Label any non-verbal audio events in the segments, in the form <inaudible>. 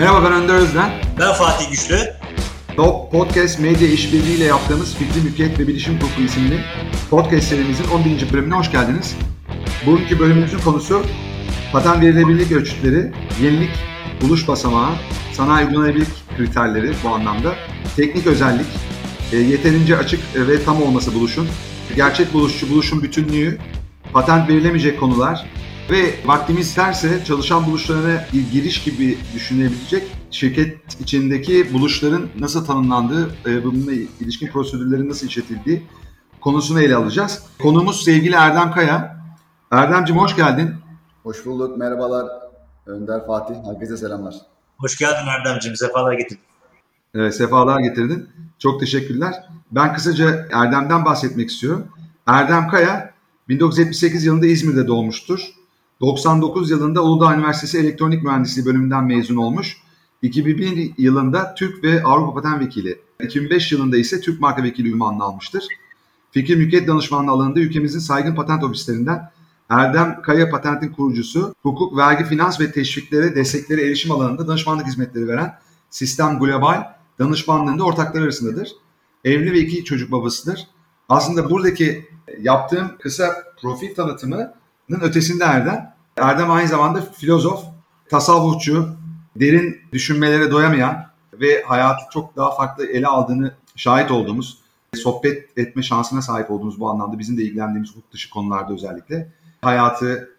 Merhaba ben Önder Özden. Ben Fatih Güçlü. Top Podcast Medya İşbirliği ile yaptığımız Fikri Mülkiyet ve Bilişim Hukuku isimli podcast serimizin 11. bölümüne hoş geldiniz. Bugünkü bölümümüzün konusu patent verilebilirlik ölçütleri, yenilik, buluş basamağı, sanayi uygulanabilirlik kriterleri bu anlamda, teknik özellik, e, yeterince açık ve tam olması buluşun, gerçek buluşçu buluşun bütünlüğü, patent verilemeyecek konular, ve vaktimiz isterse çalışan buluşlarına bir giriş gibi düşünebilecek şirket içindeki buluşların nasıl tanımlandığı, e, bununla ilişkin prosedürlerin nasıl işletildiği konusunu ele alacağız. Konumuz sevgili Erdem Kaya. Erdemciğim hoş geldin. Hoş bulduk, merhabalar. Önder Fatih, herkese selamlar. Hoş geldin Erdemciğim, sefalar getirdin. Evet, sefalar getirdin. Çok teşekkürler. Ben kısaca Erdem'den bahsetmek istiyorum. Erdem Kaya 1978 yılında İzmir'de doğmuştur. 99 yılında Uludağ Üniversitesi Elektronik Mühendisliği bölümünden mezun olmuş. 2001 yılında Türk ve Avrupa Patent Vekili. 2005 yılında ise Türk Marka Vekili ünvanını almıştır. Fikir Mülkiyet Danışmanlığı alanında ülkemizin saygın patent ofislerinden Erdem Kaya Patent'in kurucusu, hukuk, vergi, finans ve teşviklere, destekleri erişim alanında danışmanlık hizmetleri veren Sistem Global danışmanlığında ortaklar arasındadır. Evli ve iki çocuk babasıdır. Aslında buradaki yaptığım kısa profil tanıtımı ötesinde Erdem. Erdem aynı zamanda filozof, tasavvufçu, derin düşünmelere doyamayan ve hayatı çok daha farklı ele aldığını şahit olduğumuz, sohbet etme şansına sahip olduğumuz bu anlamda bizim de ilgilendiğimiz hukuk dışı konularda özellikle hayatı,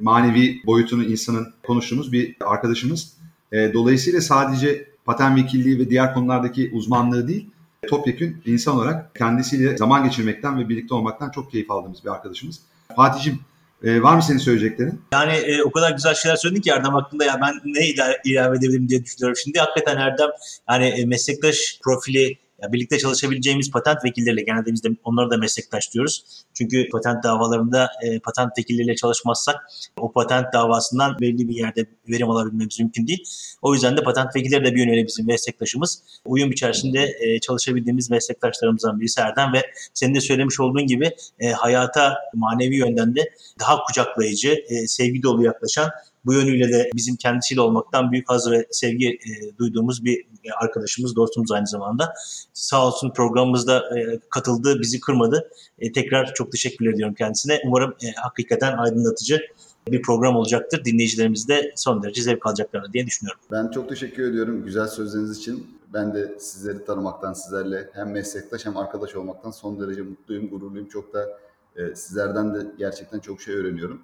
manevi boyutunu insanın konuştuğumuz bir arkadaşımız. E, dolayısıyla sadece patent vekilliği ve diğer konulardaki uzmanlığı değil, topyekün insan olarak kendisiyle zaman geçirmekten ve birlikte olmaktan çok keyif aldığımız bir arkadaşımız. Fatih'cim ee, var mı senin söyleyeceklerin? Yani e, o kadar güzel şeyler söyledin ki Erdem hakkında ya ben ne ilave edebilirim diye düşünüyorum. Şimdi hakikaten Erdem yani e, meslektaş profili ya birlikte çalışabileceğimiz patent vekilleriyle genelde biz de onları da meslektaş diyoruz. Çünkü patent davalarında e, patent vekilleriyle çalışmazsak o patent davasından belli bir yerde verim alabilmemiz mümkün değil. O yüzden de patent vekilleri de bir yönüyle bizim meslektaşımız. Uyum içerisinde e, çalışabildiğimiz meslektaşlarımızdan birisi Erdem ve senin de söylemiş olduğun gibi e, hayata manevi yönden de daha kucaklayıcı, e, sevgi dolu yaklaşan bu yönüyle de bizim kendisiyle olmaktan büyük haz ve sevgi e, duyduğumuz bir e, arkadaşımız, dostumuz aynı zamanda. Sağ olsun programımızda e, katıldı, bizi kırmadı. E, tekrar çok teşekkür ediyorum kendisine. Umarım e, hakikaten aydınlatıcı bir program olacaktır. Dinleyicilerimiz de son derece zevk alacaklarını diye düşünüyorum. Ben çok teşekkür ediyorum güzel sözleriniz için. Ben de sizleri tanımaktan, sizlerle hem meslektaş hem arkadaş olmaktan son derece mutluyum, gururluyum. Çok da e, sizlerden de gerçekten çok şey öğreniyorum.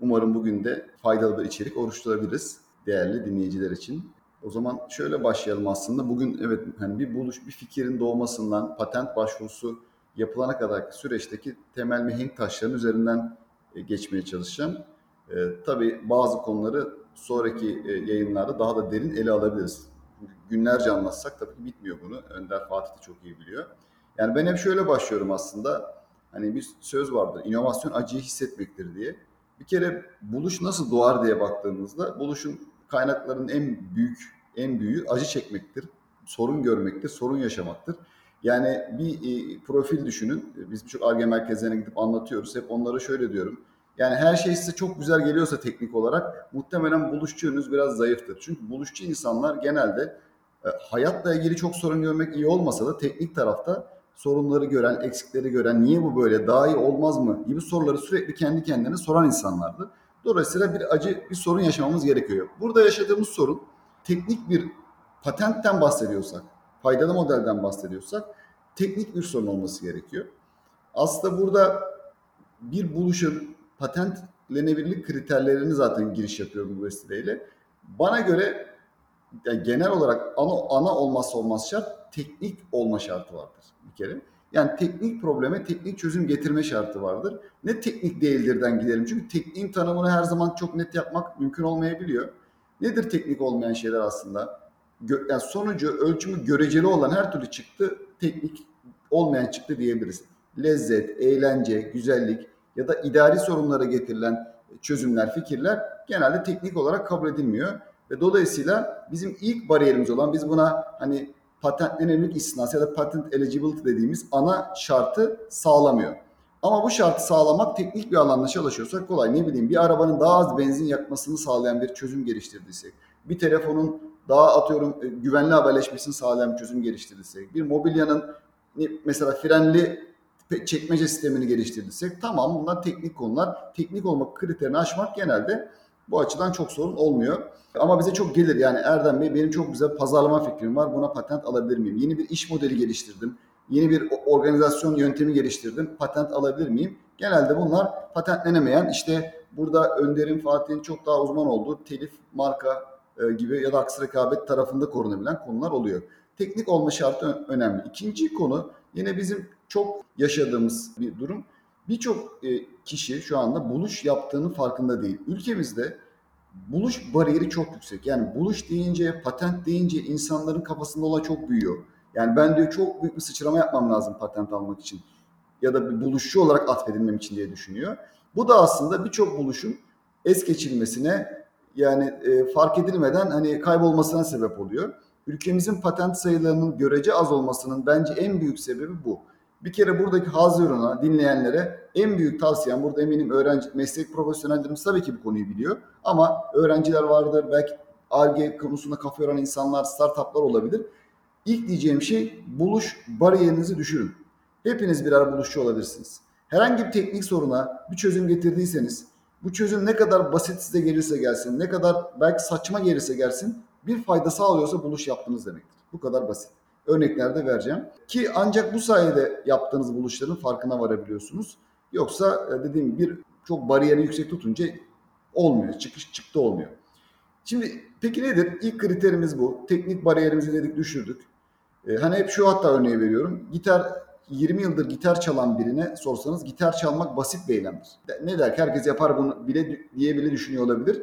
Umarım bugün de faydalı bir içerik oluşturabiliriz değerli dinleyiciler için. O zaman şöyle başlayalım aslında. Bugün evet hani bir buluş, bir fikrin doğmasından patent başvurusu yapılana kadar süreçteki temel mihenk taşların üzerinden e, geçmeye çalışacağım. E, tabii bazı konuları sonraki e, yayınlarda daha da derin ele alabiliriz. Günlerce anlatsak tabii bitmiyor bunu. Önder Fatih de çok iyi biliyor. Yani ben hep şöyle başlıyorum aslında. Hani bir söz vardır. İnovasyon acıyı hissetmektir diye. Bir kere buluş nasıl doğar diye baktığımızda buluşun kaynaklarının en büyük en büyüğü acı çekmektir. Sorun görmektir, sorun yaşamaktır. Yani bir e, profil düşünün. Biz birçok ARGE merkezlerine gidip anlatıyoruz. Hep onlara şöyle diyorum. Yani her şey size çok güzel geliyorsa teknik olarak muhtemelen buluşçu yönünüz biraz zayıftır. Çünkü buluşçu insanlar genelde e, hayatla ilgili çok sorun görmek iyi olmasa da teknik tarafta sorunları gören, eksikleri gören, niye bu böyle, daha iyi olmaz mı gibi soruları sürekli kendi kendine soran insanlardı. Dolayısıyla bir acı, bir sorun yaşamamız gerekiyor. Burada yaşadığımız sorun teknik bir patentten bahsediyorsak, faydalı modelden bahsediyorsak teknik bir sorun olması gerekiyor. Aslında burada bir buluşun patentlenebilirlik kriterlerini zaten giriş yapıyor bu vesileyle. Bana göre yani genel olarak ana, ana olmazsa olmaz şart teknik olma şartı vardır bir kere. Yani teknik probleme teknik çözüm getirme şartı vardır. Ne teknik değildirden gidelim. Çünkü tekniğin tanımını her zaman çok net yapmak mümkün olmayabiliyor. Nedir teknik olmayan şeyler aslında? Gö- yani sonucu, ölçümü göreceli olan her türlü çıktı teknik olmayan çıktı diyebiliriz. Lezzet, eğlence, güzellik ya da idari sorunlara getirilen çözümler, fikirler genelde teknik olarak kabul edilmiyor. Ve dolayısıyla bizim ilk bariyerimiz olan biz buna hani patentlenebilirlik istinası ya da patent eligibility dediğimiz ana şartı sağlamıyor. Ama bu şartı sağlamak teknik bir alanda çalışıyorsak kolay. Ne bileyim bir arabanın daha az benzin yakmasını sağlayan bir çözüm geliştirdiysek, bir telefonun daha atıyorum e, güvenli haberleşmesini sağlayan bir çözüm geliştirirsek, bir mobilyanın mesela frenli çekmece sistemini geliştirirsek tamam bunlar teknik konular. Teknik olmak kriterini aşmak genelde bu açıdan çok sorun olmuyor. Ama bize çok gelir yani Erdem Bey benim çok güzel pazarlama fikrim var buna patent alabilir miyim? Yeni bir iş modeli geliştirdim. Yeni bir organizasyon yöntemi geliştirdim. Patent alabilir miyim? Genelde bunlar patentlenemeyen işte burada Önder'in Fatih'in çok daha uzman olduğu telif, marka e, gibi ya da aksi rekabet tarafında korunabilen konular oluyor. Teknik olma şartı önemli. İkinci konu yine bizim çok yaşadığımız bir durum. Birçok e, kişi şu anda buluş yaptığının farkında değil. Ülkemizde buluş bariyeri çok yüksek. Yani buluş deyince, patent deyince insanların kafasında olay çok büyüyor. Yani ben diyor çok büyük bir sıçrama yapmam lazım patent almak için. Ya da bir buluşçu olarak atfedilmem için diye düşünüyor. Bu da aslında birçok buluşun es geçilmesine yani e, fark edilmeden hani kaybolmasına sebep oluyor. Ülkemizin patent sayılarının görece az olmasının bence en büyük sebebi bu. Bir kere buradaki Hazırun'a, dinleyenlere en büyük tavsiyem burada eminim öğrenci, meslek profesyonellerimiz tabii ki bu konuyu biliyor. Ama öğrenciler vardır, belki ARGE konusunda kafa yoran insanlar, startuplar olabilir. İlk diyeceğim şey buluş bariyerinizi düşürün. Hepiniz birer buluşçu olabilirsiniz. Herhangi bir teknik soruna bir çözüm getirdiyseniz bu çözüm ne kadar basit size gelirse gelsin, ne kadar belki saçma gelirse gelsin bir fayda sağlıyorsa buluş yaptınız demektir. Bu kadar basit. Örneklerde vereceğim. Ki ancak bu sayede yaptığınız buluşların farkına varabiliyorsunuz. Yoksa e, dediğim gibi bir çok bariyeri yüksek tutunca olmuyor. Çıkış çıktı olmuyor. Şimdi peki nedir? İlk kriterimiz bu. Teknik bariyerimizi dedik düşürdük. Ee, hani hep şu hatta örneği veriyorum. Gitar 20 yıldır gitar çalan birine sorsanız gitar çalmak basit bir eylemdir. Ne der ki herkes yapar bunu bile diye bile düşünüyor olabilir.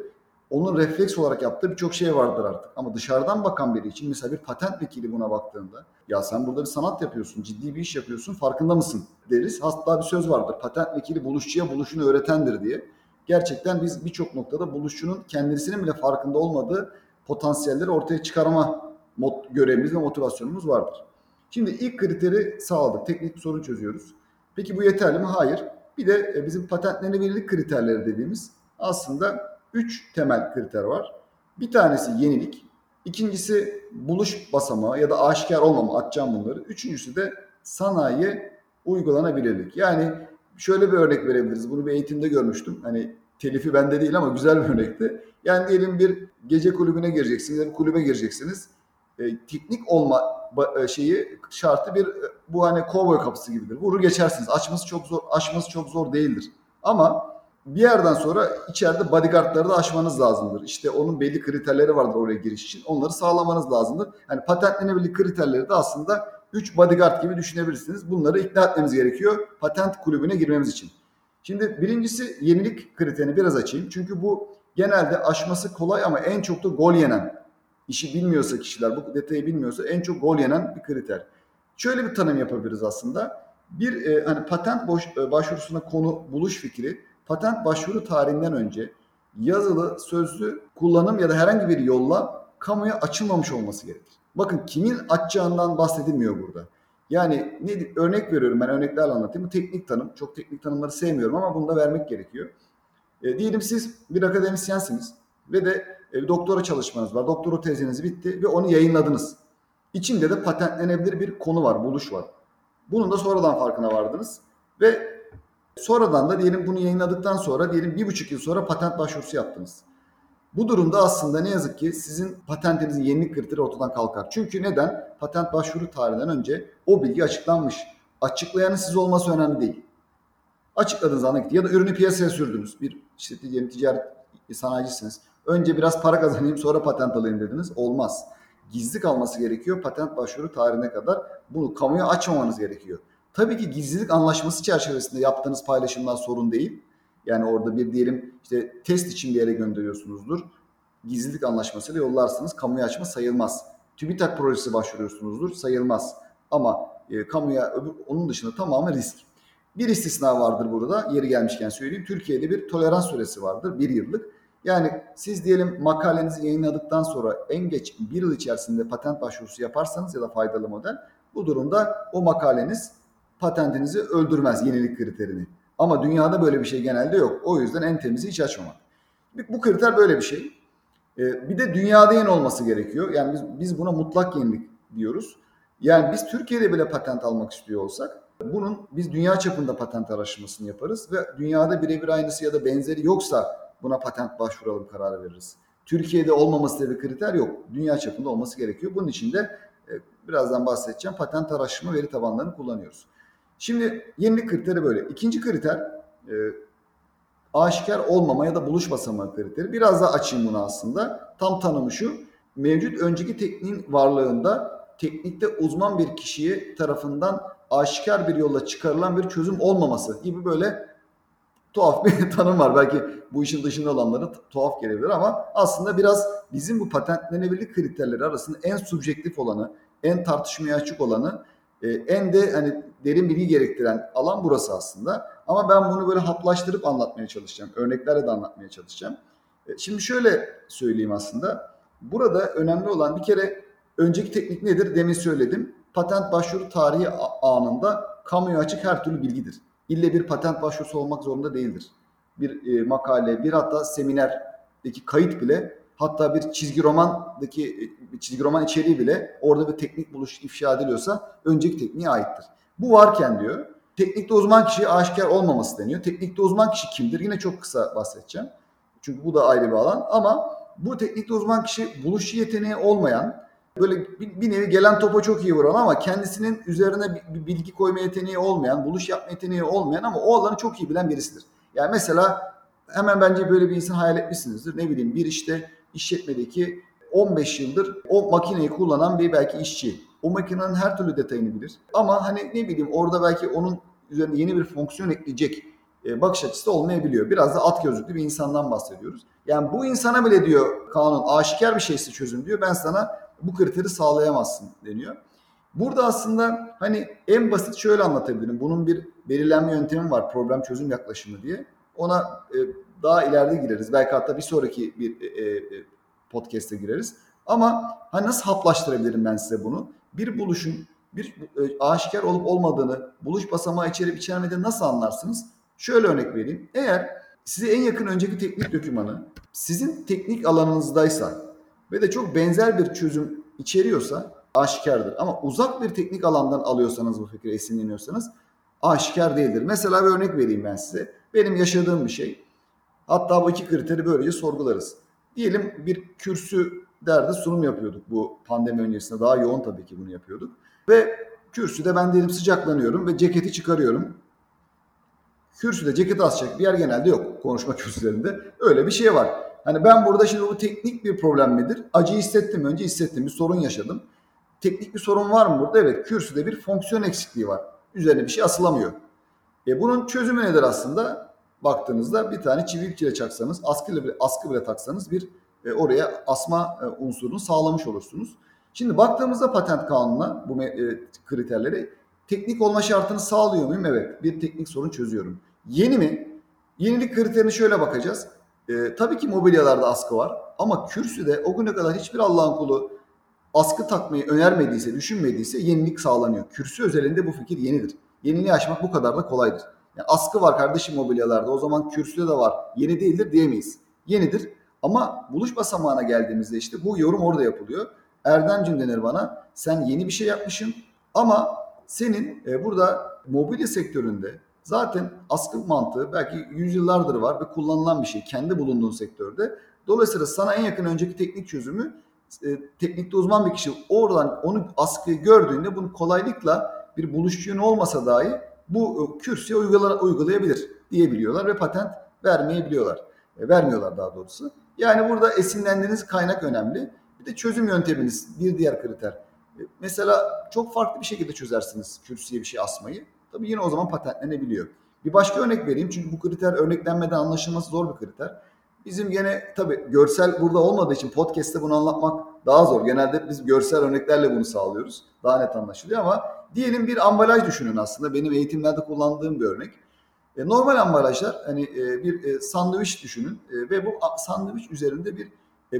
Onun refleks olarak yaptığı birçok şey vardır artık. Ama dışarıdan bakan biri için mesela bir patent vekili buna baktığında ya sen burada bir sanat yapıyorsun, ciddi bir iş yapıyorsun farkında mısın deriz. Hatta bir söz vardır. Patent vekili buluşçuya buluşunu öğretendir diye. Gerçekten biz birçok noktada buluşçunun kendisinin bile farkında olmadığı potansiyelleri ortaya çıkarma görevimiz ve motivasyonumuz vardır. Şimdi ilk kriteri sağladık. Teknik sorun çözüyoruz. Peki bu yeterli mi? Hayır. Bir de e, bizim patentlenebilirlik kriterleri dediğimiz aslında üç temel kriter var. Bir tanesi yenilik. İkincisi buluş basamağı ya da aşikar olmama atacağım bunları. Üçüncüsü de sanayi uygulanabilirlik. Yani şöyle bir örnek verebiliriz. Bunu bir eğitimde görmüştüm. Hani telifi bende değil ama güzel bir örnekti. Yani diyelim bir gece kulübüne gireceksiniz bir kulübe gireceksiniz. E, teknik olma e, şeyi şartı bir e, bu hani kovboy kapısı gibidir. Vurur geçersiniz. Açması çok zor, aşması çok zor değildir. Ama bir yerden sonra içeride bodyguardları da aşmanız lazımdır. İşte onun belli kriterleri vardır oraya giriş için. Onları sağlamanız lazımdır. Yani patentlenebilir kriterleri de aslında 3 bodyguard gibi düşünebilirsiniz. Bunları ikna etmemiz gerekiyor patent kulübüne girmemiz için. Şimdi birincisi yenilik kriterini biraz açayım. Çünkü bu genelde aşması kolay ama en çok da gol yenen işi bilmiyorsa kişiler, bu detayı bilmiyorsa en çok gol yenen bir kriter. Şöyle bir tanım yapabiliriz aslında. Bir e, hani patent boş, e, başvurusuna konu buluş fikri patent başvuru tarihinden önce yazılı, sözlü kullanım ya da herhangi bir yolla kamuya açılmamış olması gerekir. Bakın kimin açacağından bahsedilmiyor burada. Yani ne örnek veriyorum ben örneklerle anlatayım. Bu teknik tanım. Çok teknik tanımları sevmiyorum ama bunu da vermek gerekiyor. E, diyelim siz bir akademisyensiniz ve de e, doktora çalışmanız var. Doktora teziniz bitti ve onu yayınladınız. İçinde de patentlenebilir bir konu var, buluş var. Bunun da sonradan farkına vardınız. Ve sonradan da diyelim bunu yayınladıktan sonra diyelim bir buçuk yıl sonra patent başvurusu yaptınız. Bu durumda aslında ne yazık ki sizin patentinizin yenilik kriteri ortadan kalkar. Çünkü neden? Patent başvuru tarihinden önce o bilgi açıklanmış. Açıklayanın siz olması önemli değil. Açıkladığınız anda gitti. Ya da ürünü piyasaya sürdünüz. Bir işte diyelim ticaret sanayicisiniz. Önce biraz para kazanayım sonra patent alayım dediniz. Olmaz. Gizli kalması gerekiyor patent başvuru tarihine kadar. Bunu kamuya açmamanız gerekiyor. Tabii ki gizlilik anlaşması çerçevesinde yaptığınız paylaşımlar sorun değil. Yani orada bir diyelim işte test için bir yere gönderiyorsunuzdur. Gizlilik anlaşmasıyla yollarsınız. Kamuya açma sayılmaz. TÜBİTAK projesi başvuruyorsunuzdur. Sayılmaz. Ama e, kamuya öbür, onun dışında tamamı risk. Bir istisna vardır burada. Yeri gelmişken söyleyeyim. Türkiye'de bir tolerans süresi vardır. Bir yıllık. Yani siz diyelim makalenizi yayınladıktan sonra en geç bir yıl içerisinde patent başvurusu yaparsanız ya da faydalı model bu durumda o makaleniz patentinizi öldürmez yenilik kriterini. Ama dünyada böyle bir şey genelde yok. O yüzden en temizi hiç açmamak. Bu kriter böyle bir şey. E, bir de dünyada yeni olması gerekiyor. Yani biz, biz buna mutlak yenilik diyoruz. Yani biz Türkiye'de bile patent almak istiyor olsak bunun biz dünya çapında patent araştırmasını yaparız ve dünyada birebir aynısı ya da benzeri yoksa buna patent başvuralım kararı veririz. Türkiye'de olmaması diye bir kriter yok. Dünya çapında olması gerekiyor. Bunun için de e, birazdan bahsedeceğim patent araştırma veri tabanlarını kullanıyoruz. Şimdi yenilik kriteri böyle. İkinci kriter e, aşikar olmama ya da buluş basamağı kriteri. Biraz daha açayım bunu aslında. Tam tanımı şu. Mevcut önceki tekniğin varlığında teknikte uzman bir kişiye tarafından aşikar bir yolla çıkarılan bir çözüm olmaması gibi böyle tuhaf bir <laughs> tanım var. Belki bu işin dışında olanlara tuhaf gelebilir ama aslında biraz bizim bu patentlenebilirlik kriterleri arasında en subjektif olanı, en tartışmaya açık olanı, e, en de hani derin bilgi gerektiren alan burası aslında. Ama ben bunu böyle haplaştırıp anlatmaya çalışacağım. Örneklerle de anlatmaya çalışacağım. E, şimdi şöyle söyleyeyim aslında. Burada önemli olan bir kere önceki teknik nedir? Demin söyledim. Patent başvuru tarihi anında kamuya açık her türlü bilgidir. İlle bir patent başvurusu olmak zorunda değildir. Bir e, makale, bir hatta seminerdeki kayıt bile hatta bir çizgi romandaki çizgi roman içeriği bile orada bir teknik buluş ifşa ediliyorsa önceki tekniğe aittir. Bu varken diyor teknikte uzman kişi aşikar olmaması deniyor. Teknikte uzman kişi kimdir? Yine çok kısa bahsedeceğim. Çünkü bu da ayrı bir alan ama bu teknikte uzman kişi buluşçu yeteneği olmayan böyle bir, bir nevi gelen topa çok iyi vuran ama kendisinin üzerine bir, bir bilgi koyma yeteneği olmayan, buluş yapma yeteneği olmayan ama o alanı çok iyi bilen birisidir. Yani mesela hemen bence böyle bir insan hayal etmişsinizdir. Ne bileyim bir işte işletmedeki 15 yıldır o makineyi kullanan bir belki işçi. O makinenin her türlü detayını bilir. Ama hani ne bileyim orada belki onun üzerine yeni bir fonksiyon ekleyecek e, bakış açısı da olmayabiliyor. Biraz da at gözlüklü bir insandan bahsediyoruz. Yani bu insana bile diyor kanun aşikar bir şeyse çözüm diyor. Ben sana bu kriteri sağlayamazsın deniyor. Burada aslında hani en basit şöyle anlatabilirim. Bunun bir belirlenme yöntemi var. Problem çözüm yaklaşımı diye. Ona e, daha ileride gireriz. Belki hatta bir sonraki bir e, e, podcast'e gireriz. Ama hani nasıl haplaştırabilirim ben size bunu? Bir buluşun bir e, aşikar olup olmadığını buluş basamağı içerip içermediğini nasıl anlarsınız? Şöyle örnek vereyim. Eğer size en yakın önceki teknik dokümanı sizin teknik alanınızdaysa ve de çok benzer bir çözüm içeriyorsa aşikardır. Ama uzak bir teknik alandan alıyorsanız bu fikri esinleniyorsanız aşikar değildir. Mesela bir örnek vereyim ben size. Benim yaşadığım bir şey. Hatta bu iki kriteri böylece sorgularız. Diyelim bir kürsü derdi sunum yapıyorduk bu pandemi öncesinde. Daha yoğun tabii ki bunu yapıyorduk. Ve kürsüde ben diyelim sıcaklanıyorum ve ceketi çıkarıyorum. Kürsüde ceket asacak bir yer genelde yok konuşma kürsülerinde. <laughs> Öyle bir şey var. Hani ben burada şimdi bu teknik bir problem midir? Acı hissettim önce hissettim bir sorun yaşadım. Teknik bir sorun var mı burada? Evet kürsüde bir fonksiyon eksikliği var. Üzerine bir şey asılamıyor. E bunun çözümü nedir aslında? Baktığınızda bir tane çivi çile çaksanız, askı bile, askı bile taksanız bir e, oraya asma e, unsurunu sağlamış olursunuz. Şimdi baktığımızda patent kanununa bu e, kriterleri teknik olma şartını sağlıyor muyum? Evet. Bir teknik sorun çözüyorum. Yeni mi? Yenilik kriterini şöyle bakacağız. E, tabii ki mobilyalarda askı var ama kürsüde o güne kadar hiçbir Allah'ın kulu askı takmayı önermediyse, düşünmediyse yenilik sağlanıyor. Kürsü özelinde bu fikir yenidir. Yeniliği aşmak bu kadar da kolaydır. Yani askı var kardeşim mobilyalarda o zaman kürsüde de var. Yeni değildir diyemeyiz. Yenidir ama buluş basamağına geldiğimizde işte bu yorum orada yapılıyor. Erdemcim denir bana sen yeni bir şey yapmışsın ama senin e, burada mobilya sektöründe zaten askı mantığı belki yüzyıllardır var ve kullanılan bir şey kendi bulunduğun sektörde. Dolayısıyla sana en yakın önceki teknik çözümü e, teknikte uzman bir kişi oradan onu askıyı gördüğünde bunu kolaylıkla bir buluşçuyun olmasa dahi bu e, kürsüye uygula, uygulayabilir diyebiliyorlar ve patent vermeyebiliyorlar. E, vermiyorlar daha doğrusu. Yani burada esinlendiğiniz kaynak önemli. Bir de çözüm yönteminiz bir diğer kriter. E, mesela çok farklı bir şekilde çözersiniz kürsüye bir şey asmayı. Tabii yine o zaman patentlenebiliyor. Bir başka örnek vereyim çünkü bu kriter örneklenmeden anlaşılması zor bir kriter. Bizim gene tabii görsel burada olmadığı için podcast'te bunu anlatmak daha zor. Genelde biz görsel örneklerle bunu sağlıyoruz. Daha net anlaşılıyor ama diyelim bir ambalaj düşünün aslında. Benim eğitimlerde kullandığım bir örnek. E, normal ambalajlar hani e, bir e, sandviç düşünün ve bu sandviç üzerinde bir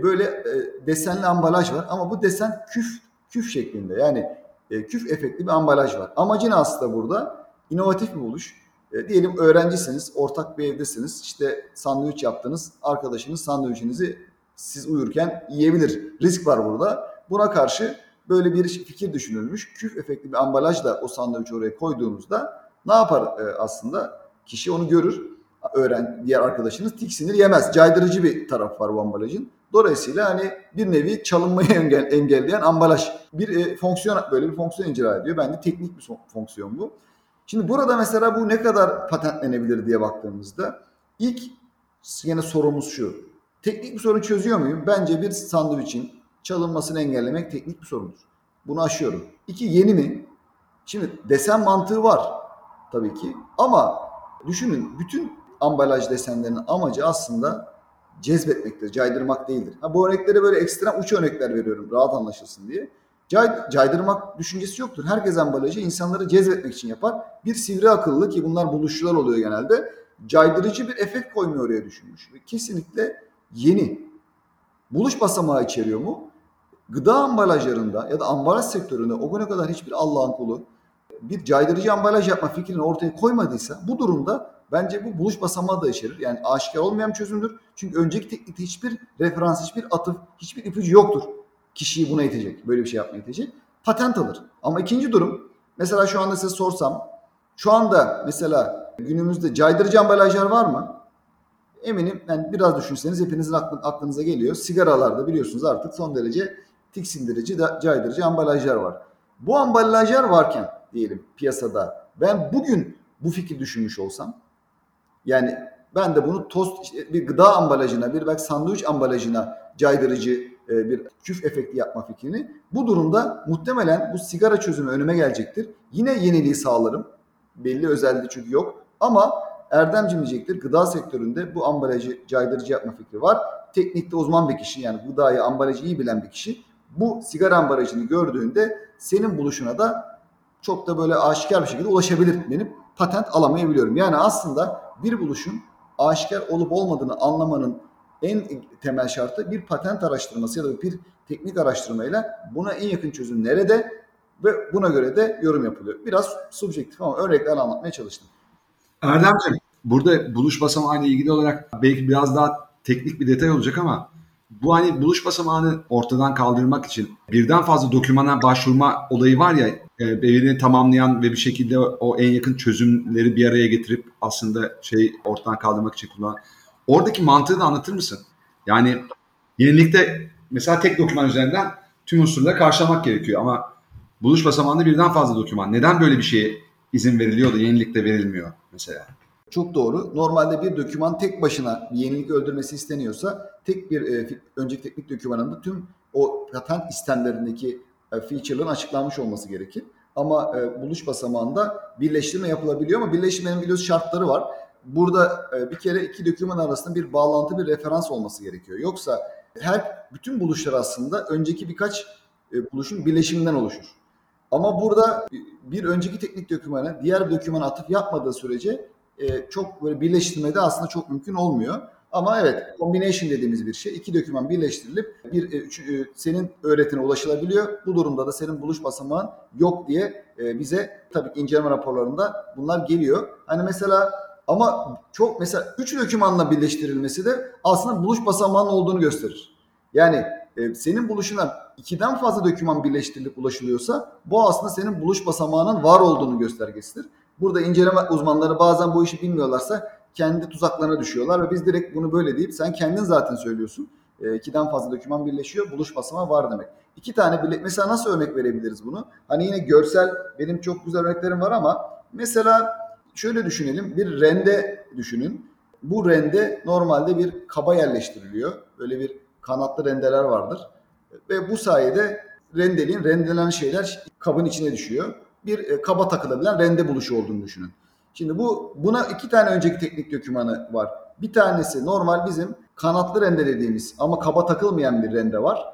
böyle desenli ambalaj var ama bu desen küf küf şeklinde yani küf efektli bir ambalaj var. Amacı ne aslında burada? İnovatif bir buluş. Diyelim öğrencisiniz, ortak bir evdesiniz. İşte sandviç yaptınız. Arkadaşınız sandviçinizi siz uyurken yiyebilir. Risk var burada. Buna karşı böyle bir fikir düşünülmüş. Küf efektli bir ambalajla o sandviçi oraya koyduğunuzda ne yapar e, aslında? Kişi onu görür. Öğren diğer arkadaşınız tiksinir yemez. Caydırıcı bir taraf var bu ambalajın. Dolayısıyla hani bir nevi çalınmayı <laughs> engel, engelleyen ambalaj bir e, fonksiyon böyle bir fonksiyon icra ediyor. Bence teknik bir fonksiyon bu. Şimdi burada mesela bu ne kadar patentlenebilir diye baktığımızda ilk yine sorumuz şu. Teknik bir sorun çözüyor muyum? Bence bir sandviçin çalınmasını engellemek teknik bir sorundur. Bunu aşıyorum. İki yeni mi? Şimdi desen mantığı var tabii ki ama düşünün bütün ambalaj desenlerinin amacı aslında cezbetmektir, caydırmak değildir. Ha, bu örneklere böyle ekstrem uç örnekler veriyorum rahat anlaşılsın diye. Cay, caydırmak düşüncesi yoktur. Herkes ambalajı insanları cezbetmek için yapar. Bir sivri akıllı ki bunlar buluşçular oluyor genelde. Caydırıcı bir efekt koymuyor oraya düşünmüş. Kesinlikle yeni. Buluş basamağı içeriyor mu? Gıda ambalajlarında ya da ambalaj sektöründe o güne kadar hiçbir Allah'ın kulu bir caydırıcı ambalaj yapma fikrini ortaya koymadıysa bu durumda bence bu buluş basamağı da içerir. Yani aşikar olmayan bir çözümdür. Çünkü önceki teknikte hiçbir referans, hiçbir atıf, hiçbir ipucu yoktur. Kişiyi buna itecek, böyle bir şey yapmaya itecek. Patent alır. Ama ikinci durum, mesela şu anda size sorsam, şu anda mesela günümüzde caydırıcı ambalajlar var mı? Eminim yani biraz düşünseniz hepinizin aklınıza geliyor. Sigaralarda biliyorsunuz artık son derece tiksindirici, caydırıcı ambalajlar var. Bu ambalajlar varken diyelim piyasada ben bugün bu fikir düşünmüş olsam yani ben de bunu tost bir gıda ambalajına bir belki sandviç ambalajına caydırıcı e, bir küf efekti yapma fikrini bu durumda muhtemelen bu sigara çözümü önüme gelecektir. Yine yeniliği sağlarım. Belli özelliği çünkü yok. Ama Erdemcim diyecektir gıda sektöründe bu ambalajı caydırıcı yapma fikri var. Teknikte uzman bir kişi yani gıdayı ambalajı iyi bilen bir kişi bu sigara ambalajını gördüğünde senin buluşuna da çok da böyle aşikar bir şekilde ulaşabilir benim patent alamayabiliyorum. Yani aslında bir buluşun aşikar olup olmadığını anlamanın en temel şartı bir patent araştırması ya da bir teknik araştırmayla buna en yakın çözüm nerede ve buna göre de yorum yapılıyor. Biraz subjektif ama örnekler anlatmaya çalıştım. Erdemciğim burada buluş basamağıyla ilgili olarak belki biraz daha teknik bir detay olacak ama bu hani buluş basamağını ortadan kaldırmak için birden fazla dokümana başvurma olayı var ya e, birini tamamlayan ve bir şekilde o en yakın çözümleri bir araya getirip aslında şey ortadan kaldırmak için kullanan. Oradaki mantığı da anlatır mısın? Yani yenilikte mesela tek doküman üzerinden tüm unsurları karşılamak gerekiyor ama buluş basamağında birden fazla doküman. Neden böyle bir şeye izin veriliyor da yenilikte verilmiyor mesela? Çok doğru. Normalde bir doküman tek başına bir yenilik öldürmesi isteniyorsa tek bir e, önceki teknik dokümanında tüm o patent istemlerindeki e, feature'ların açıklanmış olması gerekir. Ama e, buluş basamağında birleştirme yapılabiliyor ama birleştirmenin biliyorsunuz şartları var. Burada e, bir kere iki doküman arasında bir bağlantı, bir referans olması gerekiyor. Yoksa her bütün buluşlar aslında önceki birkaç e, buluşun birleşiminden oluşur. Ama burada bir önceki teknik dokümana diğer bir dokümana atıf yapmadığı sürece e, çok böyle birleştirmede aslında çok mümkün olmuyor. Ama evet combination dediğimiz bir şey. İki doküman birleştirilip bir e, üç, e, senin öğretine ulaşılabiliyor. Bu durumda da senin buluş basamağın yok diye e, bize tabii inceleme raporlarında bunlar geliyor. Hani mesela ama çok mesela üç dokümanla birleştirilmesi de aslında buluş basamağının olduğunu gösterir. Yani senin buluşuna ikiden fazla doküman birleştirilip ulaşılıyorsa bu aslında senin buluş basamağının var olduğunu göstergesidir. Burada inceleme uzmanları bazen bu işi bilmiyorlarsa kendi tuzaklarına düşüyorlar ve biz direkt bunu böyle deyip sen kendin zaten söylüyorsun. E, ikiden fazla doküman birleşiyor. Buluş basamağı var demek. İki tane bile mesela nasıl örnek verebiliriz bunu? Hani yine görsel benim çok güzel örneklerim var ama mesela şöyle düşünelim. Bir rende düşünün. Bu rende normalde bir kaba yerleştiriliyor. Böyle bir kanatlı rendeler vardır. Ve bu sayede rendeliğin rendelenen şeyler kabın içine düşüyor. Bir e, kaba takılabilen rende buluşu olduğunu düşünün. Şimdi bu buna iki tane önceki teknik dokümanı var. Bir tanesi normal bizim kanatlı rende dediğimiz ama kaba takılmayan bir rende var.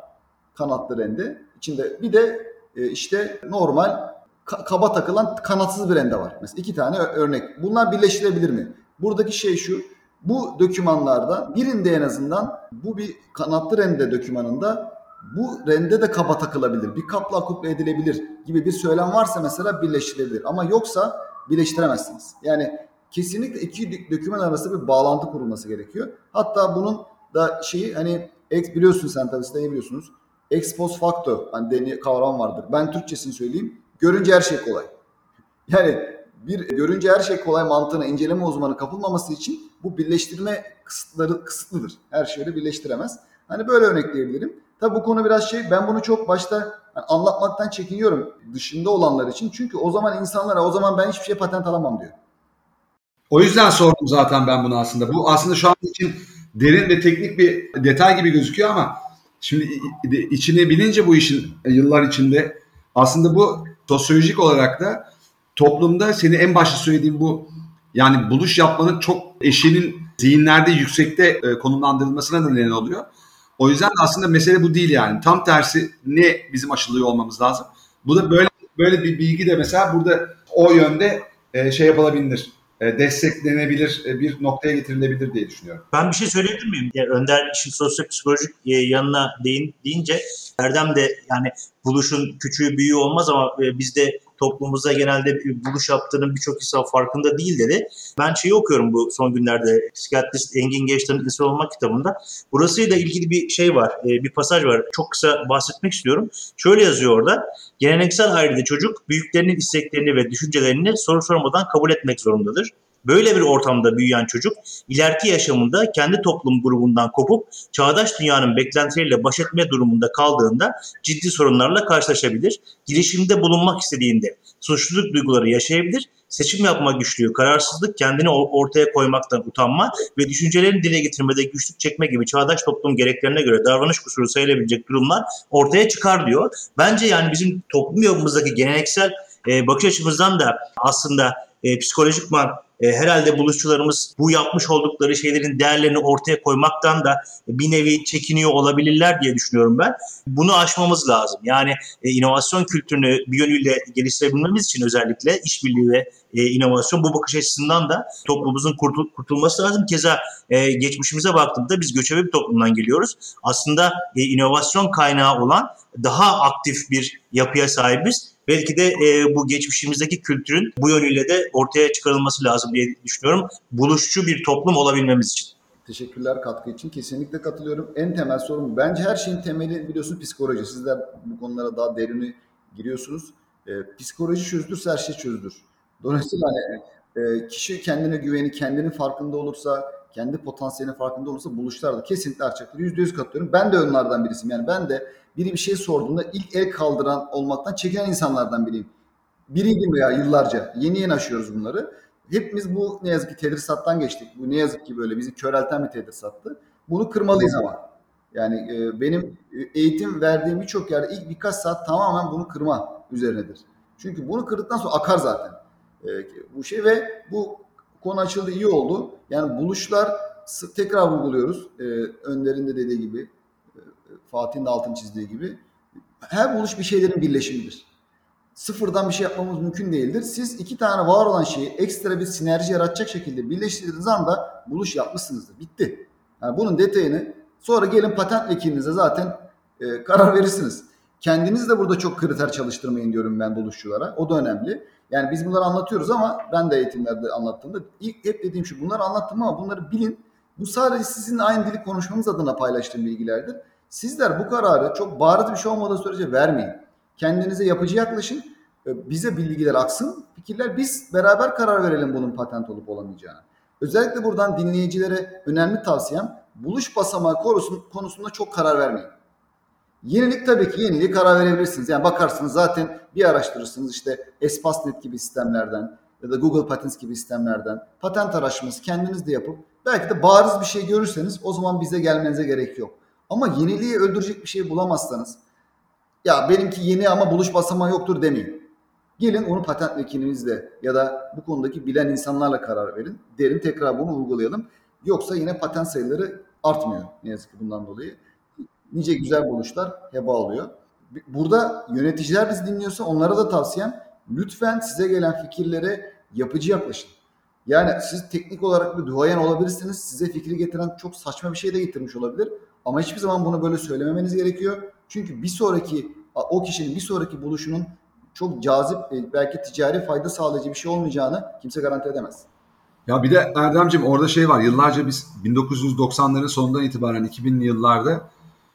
Kanatlı rende. İçinde bir de e, işte normal kaba takılan kanatsız bir rende var. Mesela iki tane örnek. Bunlar birleştirebilir mi? Buradaki şey şu. Bu dokümanlarda birinde en azından bu bir kanatlı rende dokümanında bu rende de kaba takılabilir. Bir kapla kuple edilebilir gibi bir söylem varsa mesela birleştirilebilir. Ama yoksa birleştiremezsiniz. Yani kesinlikle iki doküman arasında bir bağlantı kurulması gerekiyor. Hatta bunun da şeyi hani Ex biliyorsun sen tabii siz biliyorsunuz. Ex post facto hani deni kavram vardır. Ben Türkçesini söyleyeyim. Görünce her şey kolay. Yani bir görünce her şey kolay mantığına inceleme uzmanı kapılmaması için bu birleştirme kısıtları kısıtlıdır. Her şeyi birleştiremez. Hani böyle örnekleyebilirim. Tabi bu konu biraz şey ben bunu çok başta yani anlatmaktan çekiniyorum dışında olanlar için. Çünkü o zaman insanlara o zaman ben hiçbir şey patent alamam diyor. O yüzden sordum zaten ben bunu aslında. Bu aslında şu an için derin ve teknik bir detay gibi gözüküyor ama şimdi içini bilince bu işin yıllar içinde aslında bu sosyolojik olarak da toplumda seni en başta söylediğim bu yani buluş yapmanın çok eşinin zihinlerde yüksekte e, konumlandırılmasına da neden oluyor. O yüzden aslında mesele bu değil yani. Tam tersi ne bizim aşılıyor olmamız lazım. Bu da böyle böyle bir bilgi de mesela burada o yönde e, şey yapılabilir e, desteklenebilir e, bir noktaya getirilebilir diye düşünüyorum. Ben bir şey söyleyebilir miyim? Yani Önder işin sosyopsikolojik e, yanına değin, deyince Erdem de yani buluşun küçüğü büyüğü olmaz ama bizde toplumumuzda genelde buluş yaptığının birçok insan farkında değil dedi. Ben şeyi okuyorum bu son günlerde psikiyatrist Engin Geçtan'ın insan olmak kitabında. Burasıyla ilgili bir şey var, bir pasaj var. Çok kısa bahsetmek istiyorum. Şöyle yazıyor orada. Geleneksel ailede çocuk büyüklerinin isteklerini ve düşüncelerini soru sormadan kabul etmek zorundadır. Böyle bir ortamda büyüyen çocuk ileriki yaşamında kendi toplum grubundan kopup çağdaş dünyanın beklentileriyle baş etme durumunda kaldığında ciddi sorunlarla karşılaşabilir. Girişimde bulunmak istediğinde suçluluk duyguları yaşayabilir. Seçim yapma güçlüğü, kararsızlık, kendini ortaya koymaktan utanma ve düşüncelerini dile getirmede güçlük çekme gibi çağdaş toplum gereklerine göre davranış kusuru sayılabilecek durumlar ortaya çıkar diyor. Bence yani bizim toplum yapımızdaki geleneksel bakış açımızdan da aslında e, psikolojikman e, herhalde buluşçularımız bu yapmış oldukları şeylerin değerlerini ortaya koymaktan da bir nevi çekiniyor olabilirler diye düşünüyorum ben. Bunu aşmamız lazım. Yani e, inovasyon kültürünü bir yönüyle geliştirebilmemiz için özellikle işbirliği ve e, inovasyon bu bakış açısından da toplumumuzun kurtul kurtulması lazım. Keza e, geçmişimize baktığımda biz göçebe bir toplumdan geliyoruz. Aslında e, inovasyon kaynağı olan daha aktif bir yapıya sahibiz belki de e, bu geçmişimizdeki kültürün bu yönüyle de ortaya çıkarılması lazım diye düşünüyorum. Buluşçu bir toplum olabilmemiz için. Teşekkürler katkı için. Kesinlikle katılıyorum. En temel sorun bence her şeyin temeli biliyorsun psikoloji. Sizler bu konulara daha derini giriyorsunuz. E, psikoloji çözülürse her şey çözülür. Dolayısıyla hani, e, kişi kendine güveni, kendinin farkında olursa, kendi potansiyelinin farkında olursa buluşlar da kesinlikle artacaktır. Yüzde yüz katılıyorum. Ben de onlardan birisiyim. Yani ben de biri bir şey sorduğunda ilk el kaldıran olmaktan çekinen insanlardan biriyim. Biriydim ya yıllarca. Yeni yeni aşıyoruz bunları. Hepimiz bu ne yazık ki tedrisattan geçtik. Bu ne yazık ki böyle bizi körelten bir tedrisattı. Bunu kırmalıyız ama. Yani e, benim e, eğitim verdiğim birçok yerde ilk birkaç saat tamamen bunu kırma üzerinedir. Çünkü bunu kırdıktan sonra akar zaten e, bu şey ve bu konu açıldı iyi oldu. Yani buluşlar tekrar vurguluyoruz. E, Önder'in de dediği gibi Fatih'in de altını çizdiği gibi her buluş bir şeylerin birleşimidir. Sıfırdan bir şey yapmamız mümkün değildir. Siz iki tane var olan şeyi ekstra bir sinerji yaratacak şekilde birleştirdiğiniz anda buluş yapmışsınızdır. Bitti. Yani bunun detayını sonra gelin patent vekilinize zaten e, karar verirsiniz. Kendiniz de burada çok kriter çalıştırmayın diyorum ben buluşçulara. O da önemli. Yani biz bunları anlatıyoruz ama ben de eğitimlerde anlattığımda ilk hep dediğim şu bunları anlattım ama bunları bilin. Bu sadece sizin aynı dili konuşmamız adına paylaştığım bilgilerdir. Sizler bu kararı çok bariz bir şey olmadığı sürece vermeyin. Kendinize yapıcı yaklaşın. E, bize bilgiler aksın, fikirler biz beraber karar verelim bunun patent olup olamayacağına. Özellikle buradan dinleyicilere önemli tavsiyem buluş basamağı konusunda çok karar vermeyin. Yenilik tabii ki yeniliğe karar verebilirsiniz. Yani bakarsınız zaten bir araştırırsınız işte Espasnet gibi sistemlerden ya da Google Patents gibi sistemlerden patent araştırması kendiniz de yapıp belki de bariz bir şey görürseniz o zaman bize gelmenize gerek yok. Ama yeniliği öldürecek bir şey bulamazsanız ya benimki yeni ama buluş basamağı yoktur demeyin. Gelin onu patent vekilinizle ya da bu konudaki bilen insanlarla karar verin. Derin tekrar bunu vurgulayalım. Yoksa yine patent sayıları artmıyor ne yazık ki bundan dolayı. Nice güzel buluşlar heba oluyor. Burada yöneticiler bizi dinliyorsa onlara da tavsiyem lütfen size gelen fikirlere yapıcı yaklaşın. Yani siz teknik olarak bir duayen olabilirsiniz. Size fikri getiren çok saçma bir şey de getirmiş olabilir. Ama hiçbir zaman bunu böyle söylememeniz gerekiyor. Çünkü bir sonraki o kişinin bir sonraki buluşunun çok cazip e, belki ticari fayda sağlayıcı bir şey olmayacağını kimse garanti edemez. Ya bir de Erdemciğim orada şey var. Yıllarca biz 1990'ların sonundan itibaren 2000'li yıllarda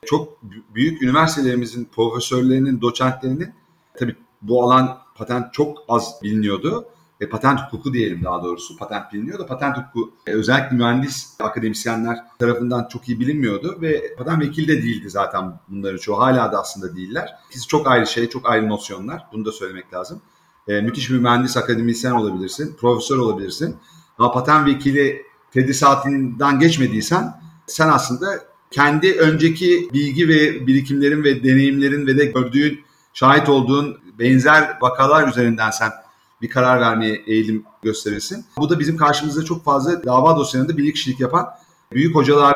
çok büyük üniversitelerimizin profesörlerinin, doçentlerinin tabii bu alan patent çok az biliniyordu. E, patent hukuku diyelim daha doğrusu. Patent biliniyor da patent hukuku e, özellikle mühendis akademisyenler tarafından çok iyi bilinmiyordu ve patent vekili de değildi zaten bunların çoğu. Hala da aslında değiller. İkisi çok ayrı şey, çok ayrı nosyonlar. Bunu da söylemek lazım. E, müthiş bir mühendis akademisyen olabilirsin, profesör olabilirsin. Ama patent vekili tedrisatından geçmediysen sen aslında kendi önceki bilgi ve birikimlerin ve deneyimlerin ve de gördüğün, şahit olduğun benzer vakalar üzerinden sen bir karar vermeye eğilim gösterirsin. Bu da bizim karşımızda çok fazla dava dosyalarında bilirkişilik yapan büyük hocalar